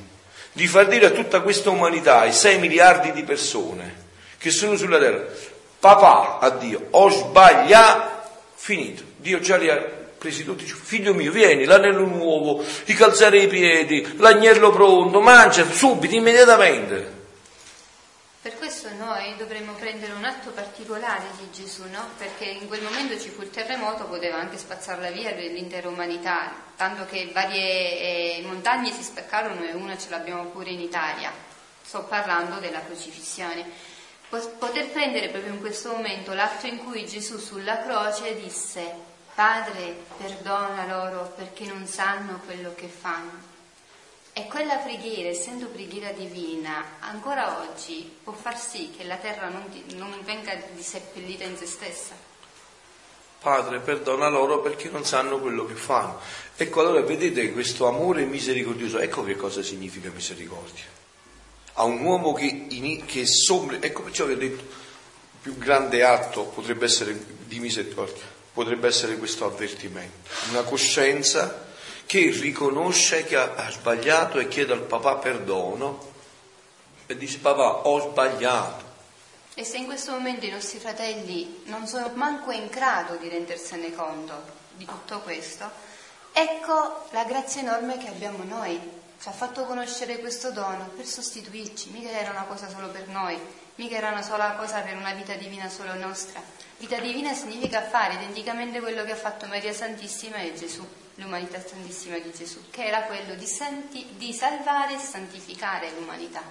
di far dire a tutta questa umanità, ai 6 miliardi di persone che sono sulla terra, papà a Dio, ho sbagliato, finito, Dio già li ha presi tutti, figlio mio, vieni, l'anello nuovo, i calzari ai piedi, l'agnello pronto, mangia subito, immediatamente. Questo noi dovremmo prendere un atto particolare di Gesù, no? Perché in quel momento ci fu il terremoto, poteva anche spazzarla via l'intera umanità, tanto che varie eh, montagne si spaccarono e una ce l'abbiamo pure in Italia. Sto parlando della crocifissione. Poter prendere proprio in questo momento l'atto in cui Gesù sulla croce disse Padre, perdona loro perché non sanno quello che fanno. E quella preghiera, essendo preghiera divina, ancora oggi può far sì che la terra non, non venga diseppellita in se stessa. Padre, perdona loro perché non sanno quello che fanno. Ecco, allora vedete questo amore misericordioso, ecco che cosa significa misericordia. A un uomo che, che sombra, ecco perciò vi ho detto, il più grande atto potrebbe essere di misericordia potrebbe essere questo avvertimento, una coscienza che riconosce che ha, sbagliato e chiede al papà perdono e dice papà ho sbagliato. E se in questo momento i nostri fratelli non sono manco in grado di rendersene conto di tutto questo, ecco la grazia enorme che abbiamo noi, ci ha fatto conoscere questo dono per sostituirci, mica era una cosa solo per noi, mica era una sola cosa per una vita divina solo nostra. Vita divina significa fare identicamente quello che ha fatto Maria Santissima e Gesù, l'umanità santissima di Gesù, che era quello di, santi, di salvare e santificare l'umanità.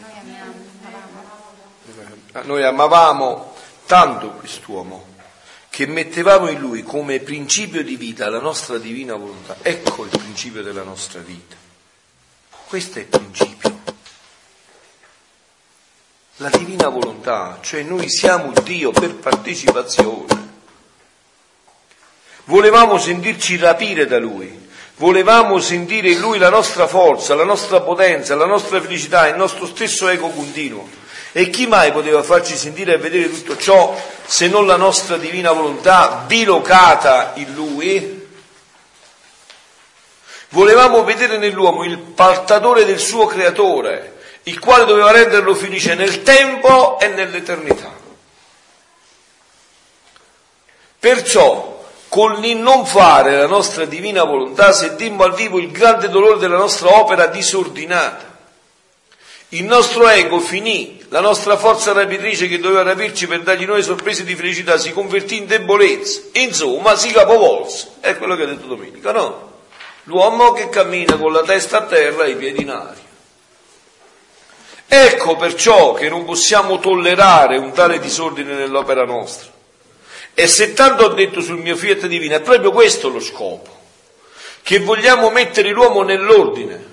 Noi amiamo, amavamo. Noi amavamo tanto quest'uomo che mettevamo in lui come principio di vita la nostra divina volontà. Ecco il principio della nostra vita. Questo è il principio. La divina volontà, cioè noi siamo Dio per partecipazione. Volevamo sentirci rapire da Lui, volevamo sentire in Lui la nostra forza, la nostra potenza, la nostra felicità, il nostro stesso ego continuo. E chi mai poteva farci sentire e vedere tutto ciò se non la nostra divina volontà bilocata in Lui? Volevamo vedere nell'uomo il partatore del suo creatore, il quale doveva renderlo felice nel tempo e nell'eternità. Perciò, con il non fare la nostra divina volontà, sentimmo al vivo il grande dolore della nostra opera disordinata. Il nostro ego finì, la nostra forza rapitrice che doveva rapirci per dargli nuove sorprese di felicità si convertì in debolezza, insomma si capovolse. È quello che ha detto Domenica, no? L'uomo che cammina con la testa a terra e i piedi in aria. Ecco perciò che non possiamo tollerare un tale disordine nell'opera nostra. E se tanto ho detto sul mio fiat divino, è proprio questo lo scopo, che vogliamo mettere l'uomo nell'ordine,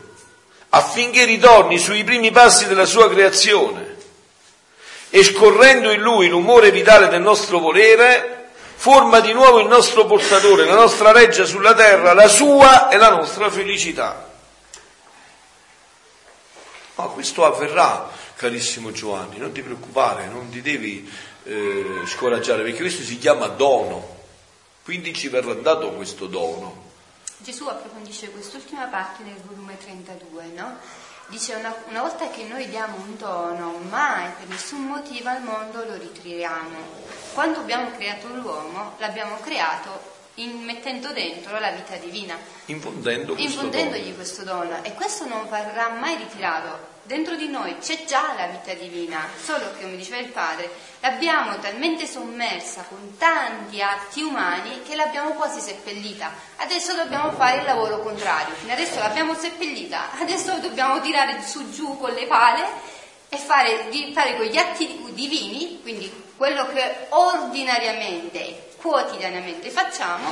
affinché ritorni sui primi passi della sua creazione e scorrendo in lui l'umore vitale del nostro volere, forma di nuovo il nostro portatore, la nostra reggia sulla terra, la sua e la nostra felicità. Ma questo avverrà, carissimo Giovanni, non ti preoccupare, non ti devi eh, scoraggiare, perché questo si chiama dono, quindi ci verrà dato questo dono. Gesù approfondisce quest'ultima parte nel volume 32, no? Dice una, una, volta che noi diamo un dono, mai per nessun motivo al mondo lo ritiriamo. Quando abbiamo creato l'uomo, l'abbiamo creato in, mettendo dentro la vita divina, infondendo infondendogli questo dono. E questo non verrà mai ritirato. Dentro di noi c'è già la vita divina, solo che, come diceva il padre, l'abbiamo talmente sommersa con tanti atti umani che l'abbiamo quasi seppellita. Adesso dobbiamo fare il lavoro contrario. Fino adesso l'abbiamo seppellita, adesso dobbiamo tirare su giù con le pale e fare, fare quegli atti divini, quindi quello che ordinariamente, quotidianamente facciamo,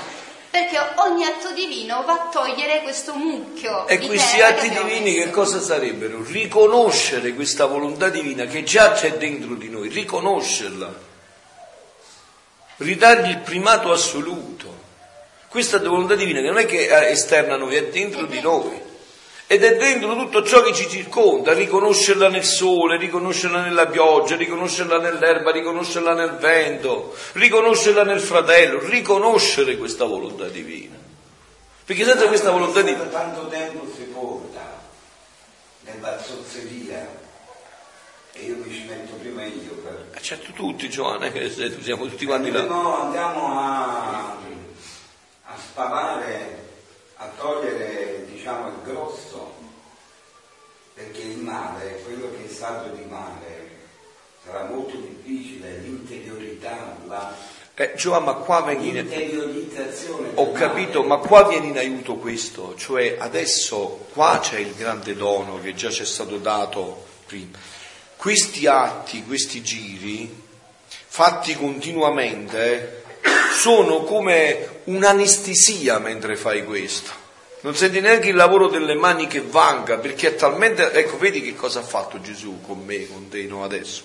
perché ogni atto divino va a togliere questo mucchio. E questi atti che divini che cosa sarebbero? Riconoscere questa volontà divina che già c'è dentro di noi, riconoscerla, ridargli il primato assoluto. Questa volontà divina che non è che è esterna a noi, è dentro di noi. Ed è dentro tutto ciò che ci circonda, riconoscerla nel sole, riconoscerla nella pioggia, riconoscerla nell'erba, riconoscerla nel vento, riconoscerla nel fratello, riconoscere questa volontà divina. Perché senza questa volontà divina... Tanto tempo si porta nella zozzeria e io mi ci metto prima io per... Eh, Certo tutti Giovanni, che se- siamo tutti quanti là. No, andiamo a, a spavare, a togliere diciamo il grosso, perché il male, quello che è stato di male, sarà molto difficile, l'interiorità, la, Eh, Giovanni, ma qua in... l'interiorizzazione. Ho capito, male. ma qua viene in aiuto questo, cioè adesso qua c'è il grande dono che già ci è stato dato prima. Questi atti, questi giri, fatti continuamente, sono come un'anestesia mentre fai questo. Non senti neanche il lavoro delle mani che vanga, perché è talmente... Ecco, vedi che cosa ha fatto Gesù con me, con te, no adesso.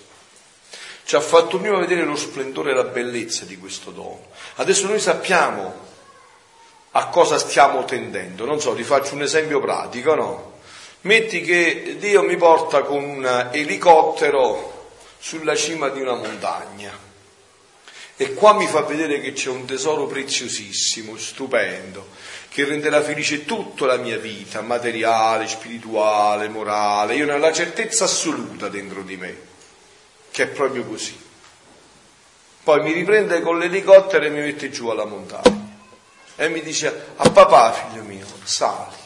Ci ha fatto prima vedere lo splendore e la bellezza di questo dono. Adesso noi sappiamo a cosa stiamo tendendo. Non so, ti faccio un esempio pratico, no? Metti che Dio mi porta con un elicottero sulla cima di una montagna e qua mi fa vedere che c'è un tesoro preziosissimo, stupendo, che renderà felice tutta la mia vita, materiale, spirituale, morale. Io ne ho la certezza assoluta dentro di me, che è proprio così. Poi mi riprende con l'elicottero e mi mette giù alla montagna. e mi dice a papà figlio mio sali.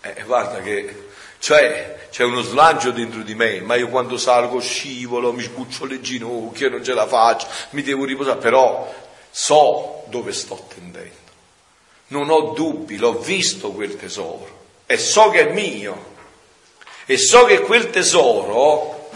Eh, guarda che cioè c'è uno slancio dentro di me, ma io quando salgo scivolo, mi sbuccio le ginocchia, non ce la faccio, mi devo riposare, però so dove sto tendendo. Non ho dubbi, l'ho visto quel tesoro e so che è mio. E so che quel tesoro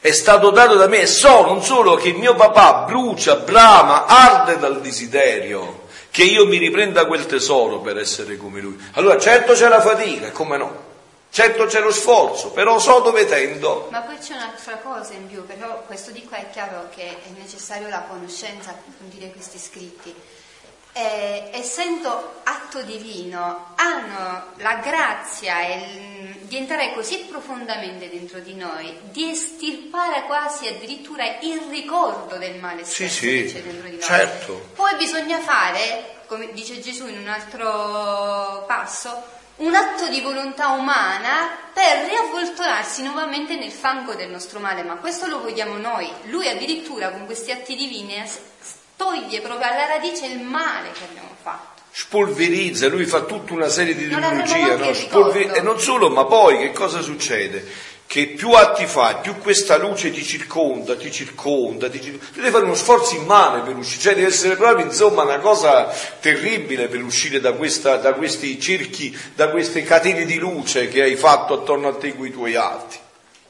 è stato dato da me e so non solo che mio papà brucia, brama, arde dal desiderio che io mi riprenda quel tesoro per essere come lui. Allora certo c'è la fatica, come no? Certo c'è lo sforzo, però so dove tendo. Ma poi c'è un'altra cosa in più, però questo di qua è chiaro che è necessario la conoscenza per approfondire questi scritti. Eh, essendo atto divino, hanno la grazia il, di entrare così profondamente dentro di noi, di estirpare quasi addirittura il ricordo del male stesso sì, sì, che c'è dentro di noi. Certo. Poi bisogna fare, come dice Gesù in un altro passo, un atto di volontà umana per riavvoltonarsi nuovamente nel fango del nostro male, ma questo lo vogliamo noi. Lui addirittura con questi atti divini toglie proprio alla radice il male che abbiamo fatto. Spolverizza, lui fa tutta una serie di ideologie, no? Spolver- e non solo, ma poi che cosa succede? Che più atti fai, più questa luce ti circonda, ti circonda, ti circonda. Tu devi fare uno sforzo immane per uscire, cioè devi essere proprio insomma una cosa terribile per uscire da, questa, da questi cerchi, da queste catene di luce che hai fatto attorno a te con i tuoi atti.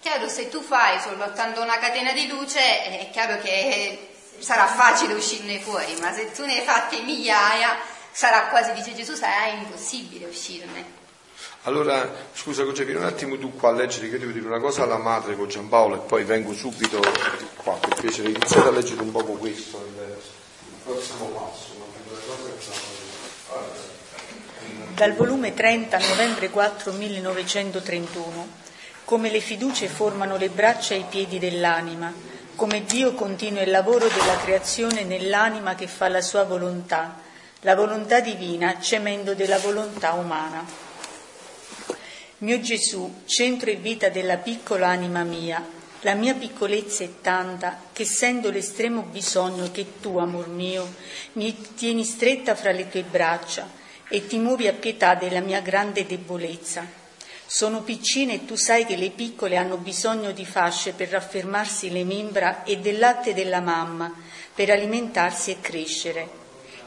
Chiaro, se tu fai soltanto una catena di luce è chiaro che sarà facile uscirne fuori, ma se tu ne hai fatte migliaia sarà quasi, dice Gesù, sarà impossibile uscirne. Allora, scusa Cogia, vieni un attimo tu qua a leggere, che io devo dire una cosa alla madre con Giampaolo e poi vengo subito qua, per piacere, iniziate a leggere un poco questo, il, prossimo passo. Dal volume 30, novembre 4, 1931, come le fiducie formano le braccia e i piedi dell'anima, come Dio continua il lavoro della creazione nell'anima che fa la sua volontà, la volontà divina cemendo della volontà umana. Mio Gesù, centro e vita della piccola anima mia, la mia piccolezza è tanta che sento l'estremo bisogno che tu, amor mio, mi tieni stretta fra le tue braccia e ti muovi a pietà della mia grande debolezza. Sono piccine e tu sai che le piccole hanno bisogno di fasce per raffermarsi le membra e del latte della mamma per alimentarsi e crescere.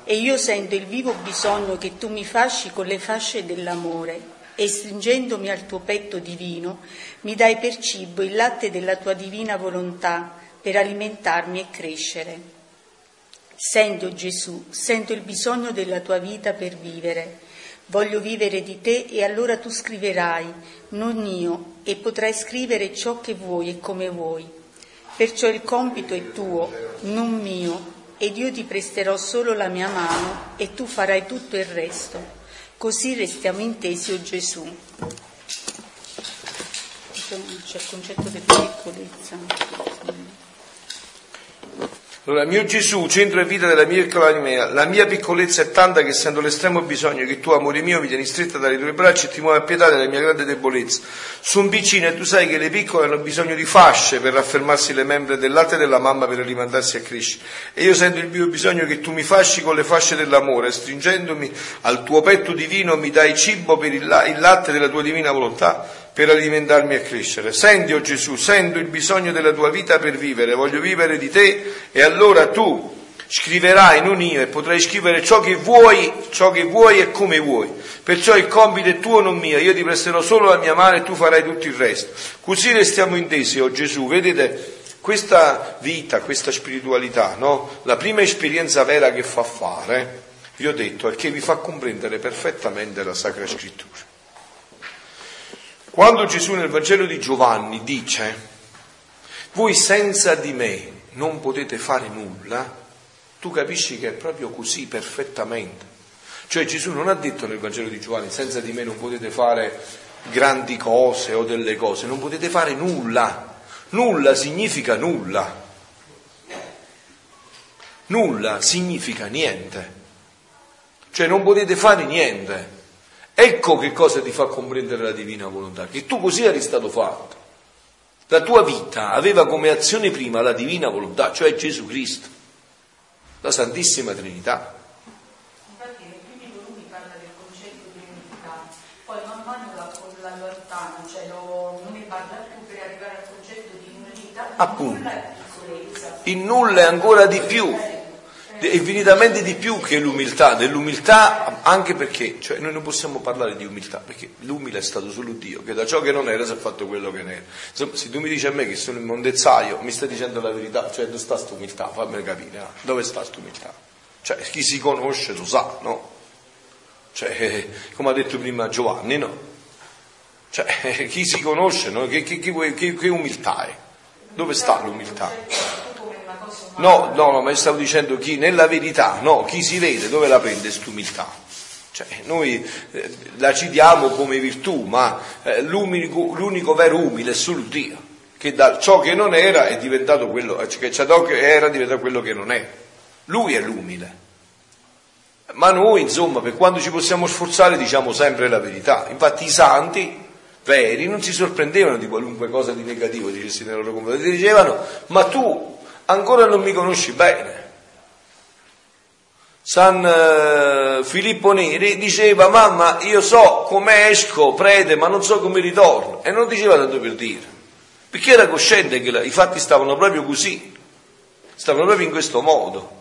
E io sento il vivo bisogno che tu mi fasci con le fasce dell'amore e stringendomi al tuo petto divino, mi dai per cibo il latte della tua divina volontà per alimentarmi e crescere. Sento Gesù, sento il bisogno della tua vita per vivere. Voglio vivere di te e allora tu scriverai, non io, e potrai scrivere ciò che vuoi e come vuoi. Perciò il compito è tuo, non mio, ed io ti presterò solo la mia mano e tu farai tutto il resto. Così restiamo intesi, o oh Gesù. C'è il concetto di piccolezza. Allora, mio Gesù, centro e vita della mia piccola anima, la mia piccolezza è tanta che sento l'estremo bisogno che tu, amore mio, mi tieni stretta dalle tue braccia e ti muovi a pietà della mia grande debolezza. Sono vicino e tu sai che le piccole hanno bisogno di fasce per raffermarsi le membra del latte della mamma per alimentarsi e crescere. E io sento il mio bisogno che tu mi fasci con le fasce dell'amore, stringendomi al tuo petto divino mi dai cibo per il, latte della tua divina volontà per alimentarmi e crescere. Senti, oh Gesù, sento il bisogno della tua vita per vivere, voglio vivere di te e allora tu scriverai, non io, e potrai scrivere ciò che vuoi, ciò che vuoi e come vuoi. Perciò il compito è tuo, non mio, io ti presterò solo la mia mano e tu farai tutto il resto. Così restiamo intesi, oh Gesù, vedete? Questa vita, questa spiritualità, no? La prima esperienza vera che fa fare, vi ho detto, è che vi fa comprendere perfettamente la Sacra Scrittura. Quando Gesù nel Vangelo di Giovanni dice, voi senza di me non potete fare nulla, tu capisci che è proprio così perfettamente. Cioè Gesù non ha detto nel Vangelo di Giovanni, senza di me non potete fare grandi cose o delle cose, non potete fare nulla. Nulla significa nulla. Nulla significa niente. Cioè non potete fare niente. Ecco che cosa ti fa comprendere la divina volontà, che tu così eri stato fatto. La tua vita aveva come azione prima la divina volontà, cioè Gesù Cristo, la Santissima Trinità. Infatti nei primi volumi parla del concetto di unità, poi man mano la, la lontana, cioè lo, non ne parla più per arrivare al concetto di unità, Appunto. nulla è. In nulla è ancora di più. Eh, infinitamente di più che l'umiltà, dell'umiltà anche perché, cioè noi non possiamo parlare di umiltà, perché l'umile è stato solo Dio, che da ciò che non era si è fatto quello che era. Insomma, se tu mi dici a me che sono il mondezzaio, mi stai dicendo la verità, cioè dove sta questa umiltà? Fammi capire, no? dove sta questa umiltà? Cioè chi si conosce lo sa, no? Cioè, come ha detto prima Giovanni, no? Cioè, chi si conosce, no? che, che, che, che umiltà è? Dove sta l'umiltà? No, no, no, ma stavo dicendo chi nella verità, no, chi si vede, dove la prende quest'umiltà? Cioè, noi eh, la citiamo come virtù, ma eh, l'unico, l'unico, vero umile è solo Dio, che da ciò che non era è diventato quello, eh, che era diventato quello che non è. Lui è l'umile. Ma noi, insomma, per quando ci possiamo sforzare, diciamo sempre la verità. Infatti i santi veri non si sorprendevano di qualunque cosa di negativo dicessi nella loro comunità, dicevano, ma tu ancora non mi conosci bene. San eh, Filippo Neri diceva, mamma, io so come esco, prete, ma non so come ritorno. E non diceva tanto per dire, perché era cosciente che i fatti stavano proprio così, stavano proprio in questo modo.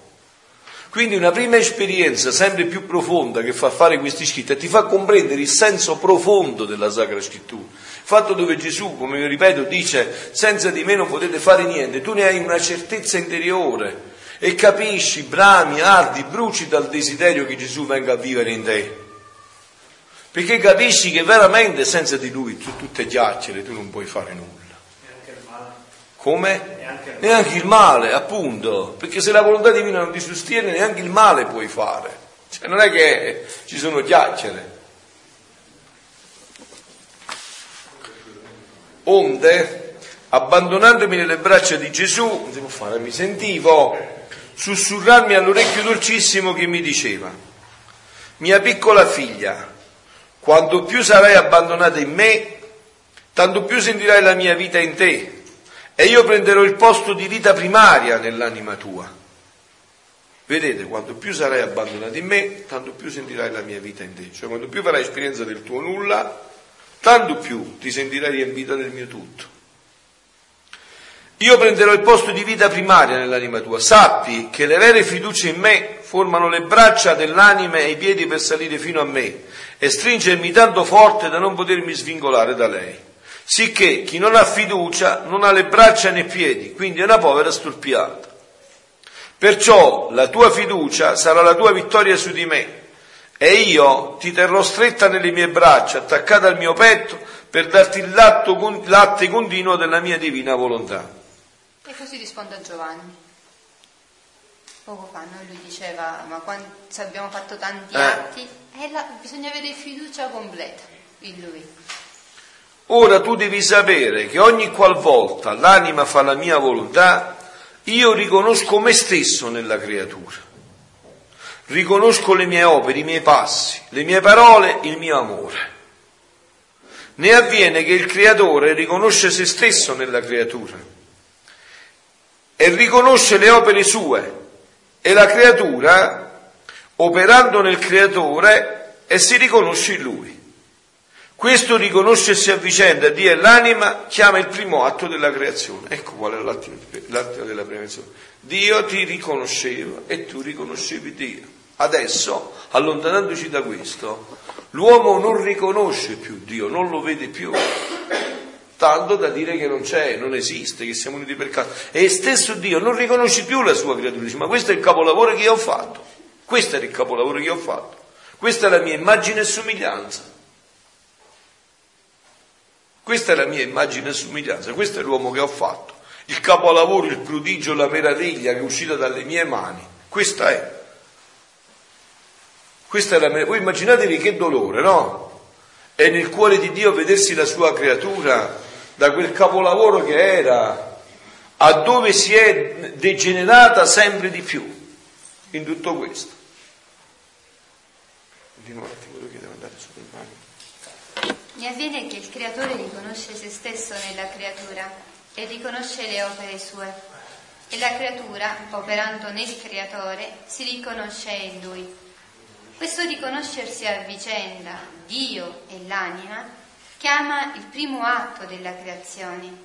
Quindi una prima esperienza sempre più profonda che fa fare questi scritti e ti fa comprendere il senso profondo della Sacra Scrittura. Il fatto dove Gesù, come vi ripeto, dice senza di me non potete fare niente, tu ne hai una certezza interiore e capisci, brami, ardi, bruci dal desiderio che Gesù venga a vivere in te. Perché capisci che veramente senza di lui tu tutte chiacchiere, tu non puoi fare nulla. Come? Neanche, neanche il male, appunto, perché se la volontà divina non ti sostiene, neanche il male puoi fare. Cioè, non è che ci sono chiacchiere. Onde, abbandonandomi nelle braccia di Gesù, fare, mi sentivo sussurrarmi all'orecchio dolcissimo che mi diceva, mia piccola figlia, quanto più sarai abbandonata in me, tanto più sentirai la mia vita in te e io prenderò il posto di vita primaria nell'anima tua. Vedete, quanto più sarai abbandonato in me, tanto più sentirai la mia vita in te. Cioè, quanto più farai esperienza del tuo nulla, tanto più ti sentirai riempita del mio tutto. Io prenderò il posto di vita primaria nell'anima tua. Sappi che le vere fiducie in me formano le braccia dell'anima e i piedi per salire fino a me e stringermi tanto forte da non potermi svingolare da lei. Sicché chi non ha fiducia non ha le braccia né piedi, quindi è una povera storpiata. Perciò la tua fiducia sarà la tua vittoria su di me e io ti terrò stretta nelle mie braccia, attaccata al mio petto, per darti il latte continuo della mia divina volontà. E così risponde a Giovanni. Poco fa no? lui diceva, ma quando abbiamo fatto tanti eh. atti, eh, la, bisogna avere fiducia completa in lui. Ora tu devi sapere che ogni qualvolta l'anima fa la mia volontà, io riconosco me stesso nella creatura. Riconosco le mie opere, i miei passi, le mie parole, il mio amore. Ne avviene che il creatore riconosce se stesso nella creatura e riconosce le opere sue e la creatura, operando nel creatore, e si riconosce in lui. Questo riconoscersi a vicenda Dio e l'anima chiama il primo atto della creazione. Ecco qual è l'atto, della prevenzione. Dio ti riconosceva e tu riconoscevi Dio. Adesso, allontanandoci da questo, l'uomo non riconosce più Dio, non lo vede più. Tanto da dire che non c'è, non esiste, che siamo uniti per caso. E stesso Dio non riconosce più la sua creatura. Dice, ma questo è il capolavoro che io ho fatto. Questo è il capolavoro che io ho fatto. Questa è la mia immagine e somiglianza. Questa è la mia immagine e somiglianza, questo è l'uomo che ho fatto. Il capolavoro, il prodigio, la meraviglia che è uscita dalle mie mani. Questa è. Questa è la meraviglia. Voi immaginatevi che dolore, no? È nel cuore di Dio vedersi la sua creatura da quel capolavoro che era a dove si è degenerata sempre di più in tutto questo. Continuo un attimo, che devo andare su il mano. Mi avviene che il creatore riconosce se stesso nella creatura e riconosce le opere sue. E la creatura, operando nel creatore, si riconosce in lui. Questo riconoscersi a vicenda, Dio e l'anima, chiama il primo atto della creazione.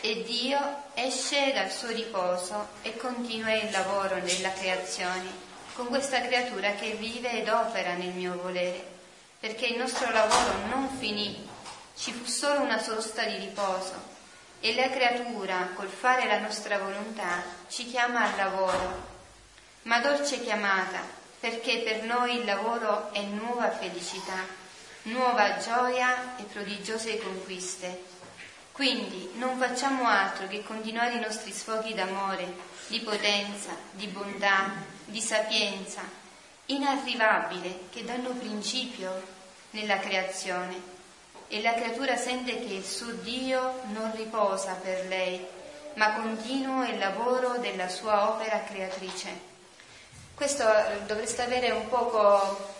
e Dio esce dal suo riposo e continua il lavoro nella creazione con questa creatura che vive ed opera nel mio volere, perché il nostro lavoro non finì, ci fu solo una sosta di riposo e la creatura, col fare la nostra volontà, ci chiama al lavoro. Ma dolce chiamata, perché per noi il lavoro è nuova felicità, nuova gioia e prodigiose conquiste. Quindi non facciamo altro che continuare i nostri sfoghi d'amore, di potenza, di bontà, di sapienza inarrivabile che danno principio nella creazione e la creatura sente che il suo Dio non riposa per lei, ma continuo il lavoro della sua opera creatrice. Questo dovreste avere un poco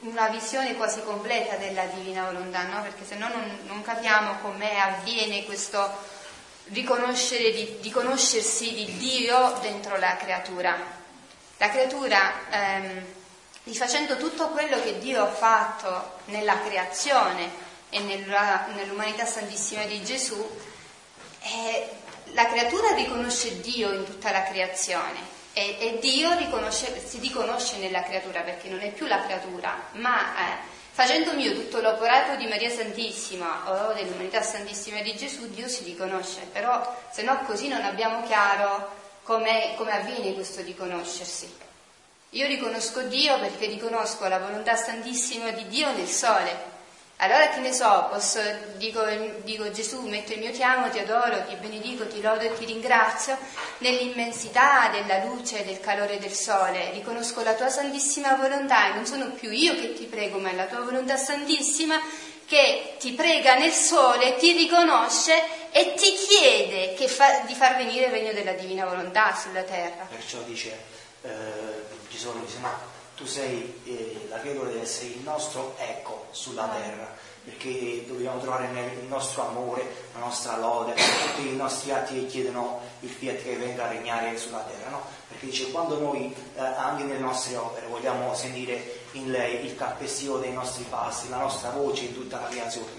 una visione quasi completa della divina volontà, no? perché se no non, non capiamo come avviene questo riconoscere di, di, conoscersi di Dio dentro la creatura. La creatura, ehm, rifacendo tutto quello che Dio ha fatto nella creazione e nella, nell'umanità santissima di Gesù, eh, la creatura riconosce Dio in tutta la creazione e, e Dio si riconosce nella creatura perché non è più la creatura, ma eh, Facendo mio tutto l'operato di Maria Santissima o dell'umanità Santissima di Gesù, Dio si riconosce, però se no così non abbiamo chiaro come avviene questo riconoscersi. Io riconosco Dio perché riconosco la volontà santissima di Dio nel sole, allora che ne so, posso, dico, dico, Gesù, metto il mio chiamo, ti adoro, ti benedico, ti lodo e ti ringrazio nell'immensità della luce e del calore del sole. Riconosco la tua santissima volontà e non sono più io che ti prego, ma è la tua volontà santissima che ti prega nel sole, ti riconosce e ti chiede fa, di far venire il regno della divina volontà sulla terra. Perciò dice eh, Gesù, dice, ma tu sei, eh, la creatura deve essere il nostro eco sulla terra, perché dobbiamo trovare nel nostro amore, la nostra lode, tutti i nostri atti che chiedono il fiat che venga a regnare sulla terra, no? Perché dice quando noi eh, anche nelle nostre opere vogliamo sentire in lei il calpestio dei nostri passi, la nostra voce in tutta la creazione,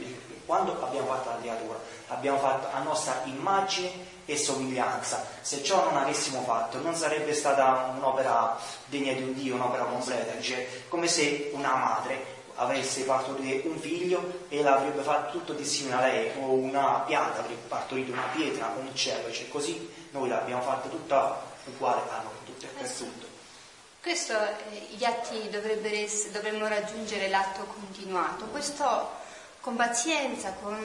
quando abbiamo fatto la creatura, l'abbiamo fatta a nostra immagine e somiglianza. Se ciò non avessimo fatto, non sarebbe stata un'opera degna di un Dio, un'opera completa, cioè, come se una madre avesse partorito un figlio e l'avrebbe fatto tutto di simile a lei, o una pianta avrebbe partorito una pietra, un uccello, cioè così noi l'abbiamo fatta tutta uguale a noi, tutto e per tutto. Questo, eh, gli atti dovrebbero raggiungere l'atto continuato. Questo con pazienza, con...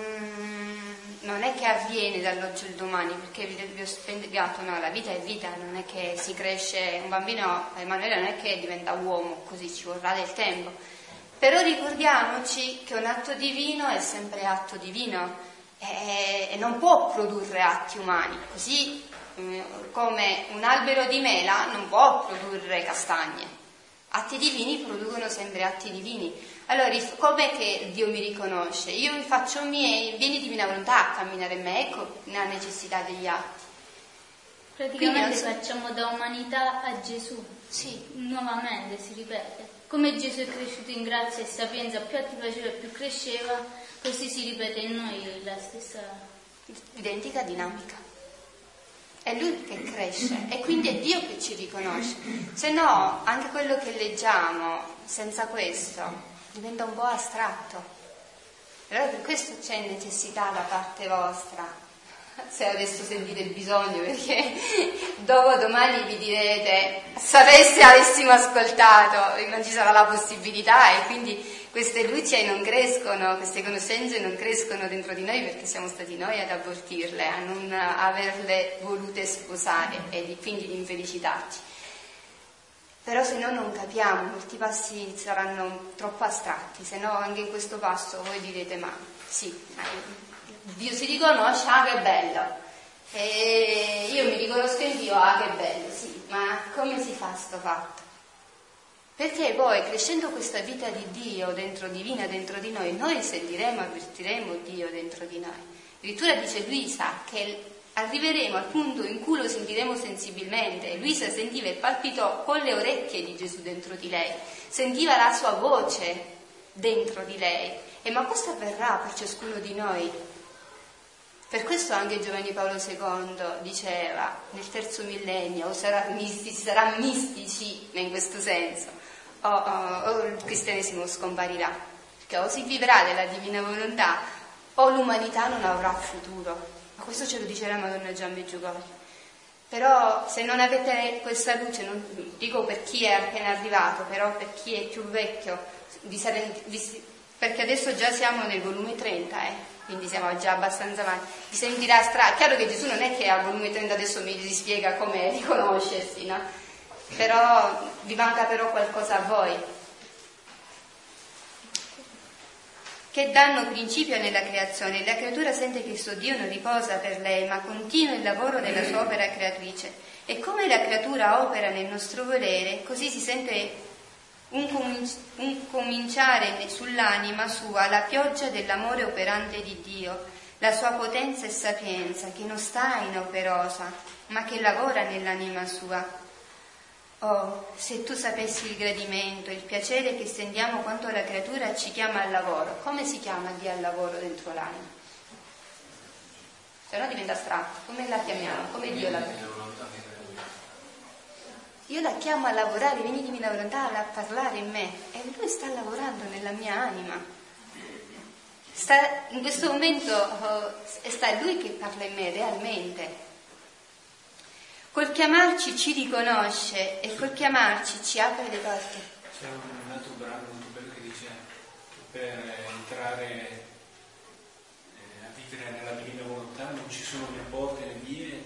non è che avviene dall'oggi al domani, perché vi ho spiegato, no, la vita è vita, non è che si cresce, un bambino, Emanuele non è che diventa uomo, così ci vorrà del tempo. Però ricordiamoci che un atto divino è sempre atto divino e, non può produrre atti umani, così eh, come un albero di mela non può produrre castagne. Atti divini producono sempre atti divini. Allora, com'è che Dio mi riconosce? Io mi faccio miei, vieni divina volontà a camminare in me, ecco la necessità degli atti. Praticamente so... facciamo da umanità a Gesù. Sì. Nuovamente si ripete. Come Gesù è cresciuto in grazia e sapienza, più ti faceva più cresceva, così si ripete in noi la stessa identica dinamica. È lui che cresce e quindi è Dio che ci riconosce. Se no, anche quello che leggiamo senza questo diventa un po' astratto. Allora per questo c'è necessità da parte vostra, se adesso sentite il bisogno, perché dopo domani vi direte, sapeste avessimo ascoltato, non ci sarà la possibilità e quindi queste luci non crescono, queste conoscenze non crescono dentro di noi perché siamo stati noi ad abortirle, a non averle volute sposare e quindi di infelicitarci. Però se no non capiamo, molti passi saranno troppo astratti, se no anche in questo passo voi direte ma sì, Dio si riconosce, ah che bello, e io mi riconosco in Dio, ah che bello, sì, ma come si fa sto fatto? Perché poi crescendo questa vita di Dio dentro divina dentro di noi, noi sentiremo, avvertiremo Dio dentro di noi. Addirittura dice Luisa che Arriveremo al punto in cui lo sentiremo sensibilmente. Luisa sentiva e palpitò con le orecchie di Gesù dentro di lei, sentiva la sua voce dentro di lei. E ma questo avverrà per ciascuno di noi Per questo anche Giovanni Paolo II diceva nel terzo millennio o sarà mistici, sarà mistici in questo senso, o, o, o il cristianesimo scomparirà, perché o si vivrà della divina volontà o l'umanità non avrà futuro. Ma questo ce lo dice la Madonna Gian Meggiugorio. Però se non avete questa luce, non, dico per chi è appena arrivato, però per chi è più vecchio, vi sarete, vi, perché adesso già siamo nel volume 30, eh, quindi siamo già abbastanza avanti, vi sentirà strano, chiaro che Gesù non è che al volume 30 adesso mi spiega come riconoscersi, no? Però vi manca però qualcosa a voi. Che danno principio nella creazione. La creatura sente che il suo Dio non riposa per lei, ma continua il lavoro della sua opera creatrice. E come la creatura opera nel nostro volere, così si sente un, cominci- un cominciare sull'anima sua la pioggia dell'amore operante di Dio, la sua potenza e sapienza, che non sta inoperosa, ma che lavora nell'anima sua. Oh, se tu sapessi il gradimento, il piacere che stendiamo quanto la creatura ci chiama al lavoro, come si chiama Dio al lavoro dentro l'anima? Se no diventa astratto, come la chiamiamo? Come Dio la chiama? Io la chiamo a lavorare, vieni divina volontà a parlare in me e lui sta lavorando nella mia anima. Sta, in questo momento oh, sta lui che parla in me realmente. Col chiamarci ci riconosce e col chiamarci ci apre le porte. C'è un altro brano molto bello che dice che per entrare eh, a vivere nella divina volontà non ci sono né porte né vie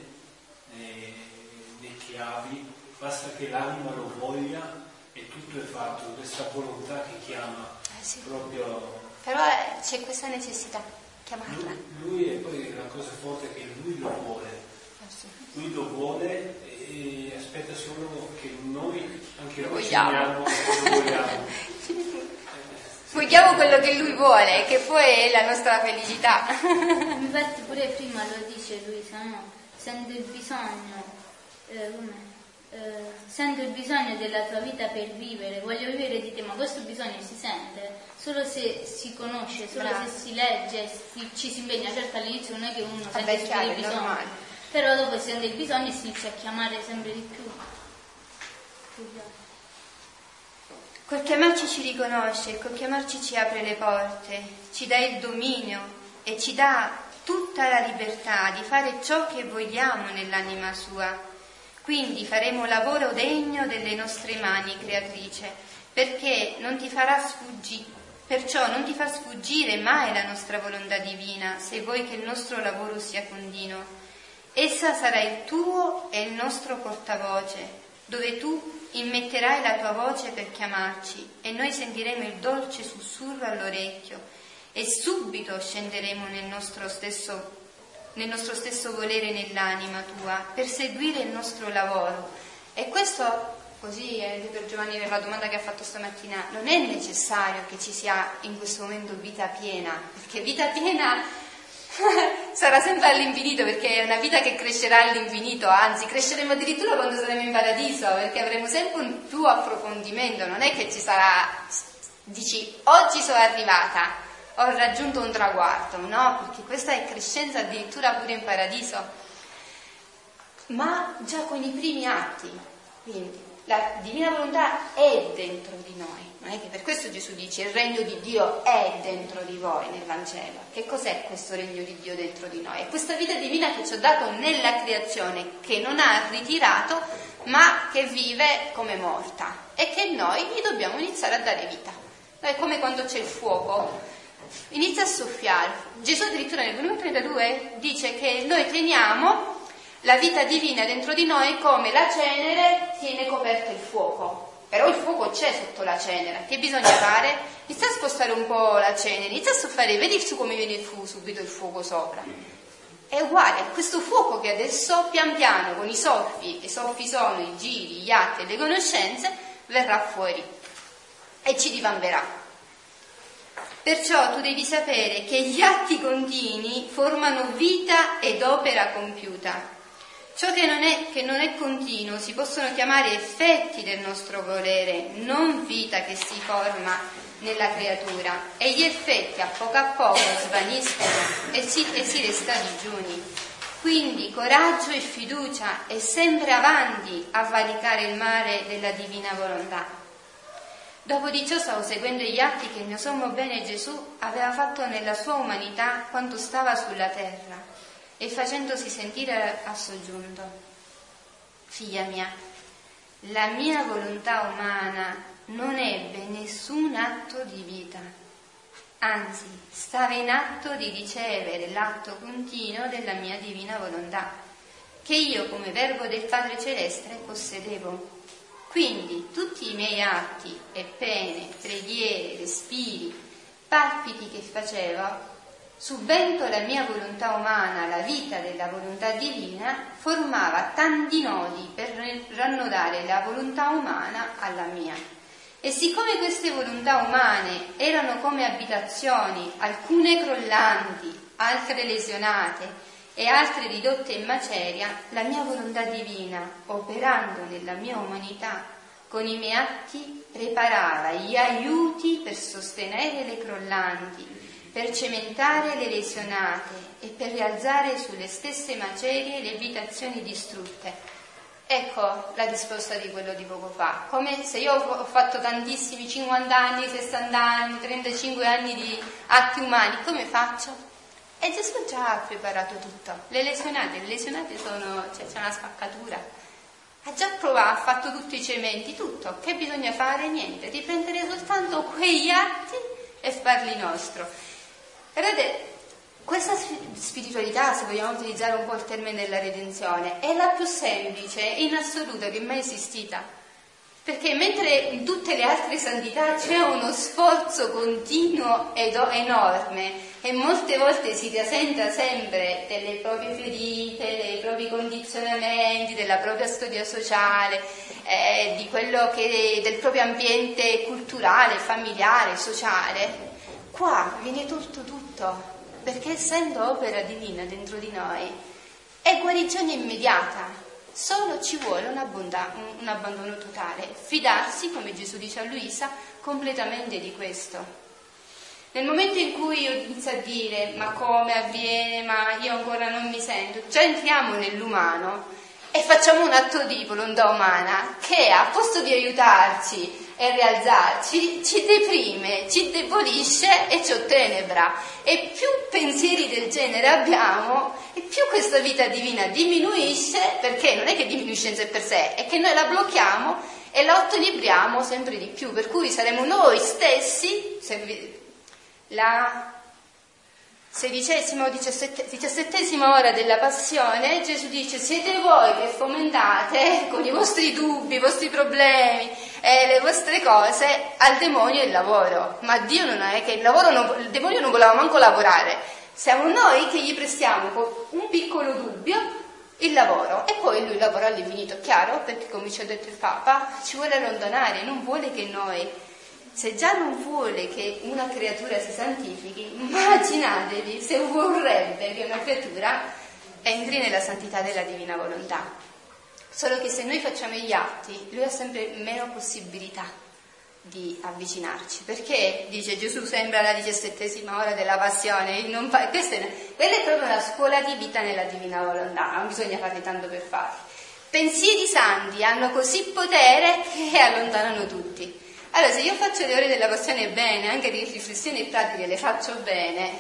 né, né chiavi basta che l'anima lo voglia e tutto è fatto, questa volontà che chiama Eh sì. proprio Però eh, c'è questa necessità, chiamarla. lui, lui e poi la cosa forte è che lui lo vuole, Eh sì. lui lo vuole e aspetta solo che noi anche Lo noi vogliamo. segniamo lo vogliamo. Vogliamo quello che lui vuole, che poi è la nostra felicità. Infatti pure prima lo dice Luisa, no? Sento il bisogno, eh? Eh, sento il bisogno della tua vita per vivere, voglio vivere di te, ma questo bisogno si sente solo se si conosce, solo Bravo. se si legge, si- ci si impegna. Certo all'inizio non è che uno Vabbè, sente chiaro, il bisogno, normale. però dopo si sente il bisogno e si inizia a chiamare sempre di più. Col chiamarci ci riconosce, col chiamarci ci apre le porte, ci dà il dominio e ci dà tutta la libertà di fare ciò che vogliamo nell'anima sua. Quindi faremo lavoro degno delle nostre mani, creatrice, perché non ti farà sfuggire. Perciò non ti fa sfuggire mai la nostra volontà divina, se vuoi che il nostro lavoro sia continuo. Essa sarà il tuo e il nostro portavoce, dove tu immetterai la tua voce per chiamarci e noi sentiremo il dolce sussurro all'orecchio e subito scenderemo nel nostro stesso, nel nostro stesso volere nell'anima tua per seguire il nostro lavoro. E questo, così anche per Giovanni per la domanda che ha fatto stamattina, non è necessario che ci sia in questo momento vita piena, perché vita piena sarà sempre all'infinito perché è una vita che crescerà all'infinito, anzi cresceremo addirittura quando saremo in paradiso perché avremo sempre un più approfondimento, non è che ci sarà, dici oggi sono arrivata, ho raggiunto un traguardo, no, perché questa è crescenza addirittura pure in paradiso, ma già con i primi atti, quindi la divina volontà è dentro di noi, non è che per questo Gesù dice il regno di Dio è dentro di voi nel Vangelo. Che cos'è questo regno di Dio dentro di noi? È questa vita divina che ci ha dato nella creazione, che non ha ritirato, ma che vive come morta e che noi gli dobbiamo iniziare a dare vita. È come quando c'è il fuoco, inizia a soffiare. Gesù addirittura nel volume 32 dice che noi teniamo la vita divina dentro di noi come la cenere tiene coperto il fuoco. Però il fuoco c'è sotto la cenere. Che bisogna fare? Inizia a spostare un po' la cenere, inizia a soffiare, vedi su come viene fu- subito il fuoco sopra. È uguale a questo fuoco che adesso pian piano con i soffi, che soffi sono i giri, gli atti e le conoscenze, verrà fuori e ci divamperà. Perciò tu devi sapere che gli atti continui formano vita ed opera compiuta. Ciò che non, è, che non è continuo si possono chiamare effetti del nostro volere, non vita che si forma nella creatura e gli effetti a poco a poco svaniscono e si, e si resta digiuni. Quindi coraggio e fiducia e sempre avanti a valicare il mare della divina volontà. Dopo di ciò stavo seguendo gli atti che il mio sommo bene Gesù aveva fatto nella sua umanità quando stava sulla terra e facendosi sentire a soggiunto. Figlia mia, la mia volontà umana non ebbe nessun atto di vita, anzi stava in atto di ricevere l'atto continuo della mia divina volontà, che io come verbo del Padre Celeste possedevo. Quindi tutti i miei atti e pene, preghiere, respiri, palpiti che facevo, subendo la mia volontà umana la vita della volontà divina, formava tanti nodi per rannodare la volontà umana alla mia. E siccome queste volontà umane erano come abitazioni, alcune crollanti, altre lesionate e altre ridotte in maceria, la mia volontà divina, operando nella mia umanità, con i miei atti preparava gli aiuti per sostenere le crollanti, per cementare le lesionate e per rialzare sulle stesse macerie le abitazioni distrutte. Ecco la risposta di quello di poco fa. Come se io ho fatto tantissimi 50 anni, 60 anni, 35 anni di atti umani, come faccio? E Gesù già ha preparato tutto. Le lesionate, le lesionate sono, cioè c'è una spaccatura. Ha già provato, ha fatto tutti i cementi, tutto. Che bisogna fare? Niente, riprendere soltanto quegli atti e farli nostro. Vedete, questa spiritualità, se vogliamo utilizzare un po' il termine della redenzione, è la più semplice in assoluto che mai esistita. Perché mentre in tutte le altre santità c'è uno sforzo continuo ed enorme e molte volte si rasenta sempre delle proprie ferite, dei propri condizionamenti, della propria storia sociale, eh, che, del proprio ambiente culturale, familiare, sociale, qua viene tutto tutto, perché essendo opera divina dentro di noi è guarigione immediata, Solo ci vuole un, un abbandono totale, fidarsi, come Gesù dice a Luisa, completamente di questo. Nel momento in cui io inizio a dire ma come avviene, ma io ancora non mi sento, già entriamo nell'umano e facciamo un atto di volontà umana che a posto di aiutarci e rialzarci ci deprime, ci debolisce e ci ottenebra. E più pensieri del genere abbiamo, e più questa vita divina diminuisce, perché non è che diminuisce in sé per sé, è che noi la blocchiamo e la ottenibriamo sempre di più, per cui saremo noi stessi, la o diciassettesima ora della passione, Gesù dice siete voi che fomentate con i vostri dubbi, i vostri problemi e le vostre cose al demonio il lavoro. Ma Dio non è che il, non, il demonio non voleva manco lavorare, siamo noi che gli prestiamo con un piccolo dubbio il lavoro e poi lui lavora all'infinito, chiaro? Perché come ci ha detto il Papa ci vuole allontanare, non vuole che noi se già non vuole che una creatura si santifichi, immaginatevi se vorrebbe che una creatura entri nella santità della divina volontà. Solo che se noi facciamo gli atti, lui ha sempre meno possibilità di avvicinarci. Perché, dice Gesù, sembra la diciassettesima ora della passione. Fa... È, quella è proprio una scuola di vita nella divina volontà, non bisogna farli tanto per farli. Pensieri santi hanno così potere che allontanano tutti. Allora, se io faccio le ore della passione bene, anche le riflessioni pratiche le faccio bene,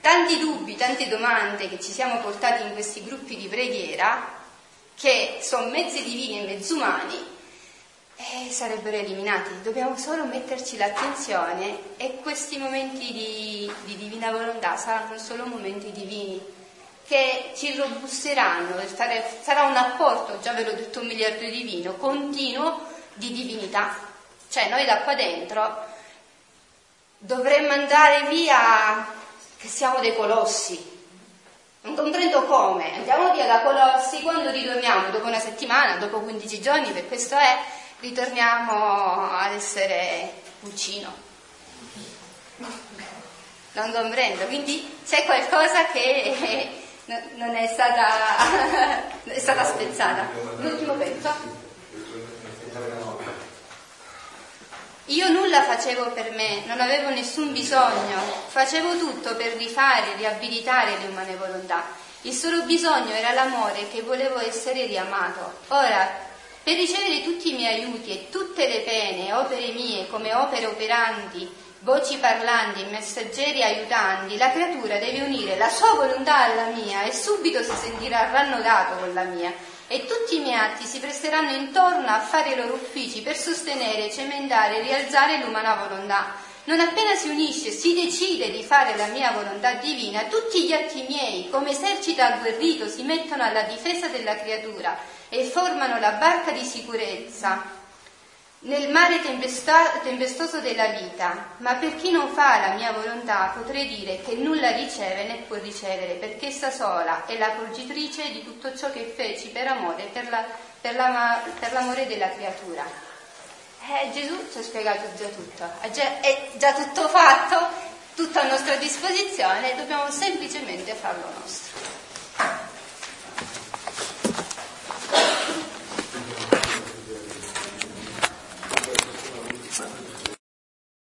tanti dubbi, tante domande che ci siamo portati in questi gruppi di preghiera, che sono mezzi divini e mezzi umani, eh, sarebbero eliminati. Dobbiamo solo metterci l'attenzione e questi momenti di, di divina volontà saranno solo momenti divini che ci robusteranno, sarà un apporto, già ve l'ho detto un miliardo di vino, continuo di divinità. Cioè noi da qua dentro dovremmo andare via che siamo dei colossi. Non comprendo come. Andiamo via da colossi quando ritorniamo dopo una settimana, dopo 15 giorni, per questo è, ritorniamo ad essere pulcino. Non comprendo, quindi c'è qualcosa che non è stata, è stata spezzata. L'ultimo pezzo. Io nulla facevo per me, non avevo nessun bisogno, facevo tutto per rifare, riabilitare le umane volontà. Il solo bisogno era l'amore che volevo essere riamato. Ora, per ricevere tutti i miei aiuti e tutte le pene, opere mie come opere operanti, voci parlanti, messaggeri aiutanti, la creatura deve unire la sua volontà alla mia e subito si sentirà rannodato con la mia e tutti i miei atti si presteranno intorno a fare i loro uffici per sostenere, cementare e rialzare l'umana volontà. Non appena si unisce, si decide di fare la mia volontà divina, tutti gli atti miei, come esercito agguerrito, si mettono alla difesa della creatura e formano la barca di sicurezza nel mare tempesta- tempestoso della vita, ma per chi non fa la mia volontà potrei dire che nulla riceve né può ricevere, perché essa sola è la porgitrice di tutto ciò che feci per amore, per, la, per, la, per l'amore della creatura. Eh, Gesù ci ha spiegato già tutto, è già, è già tutto fatto, tutto a nostra disposizione, dobbiamo semplicemente farlo nostro.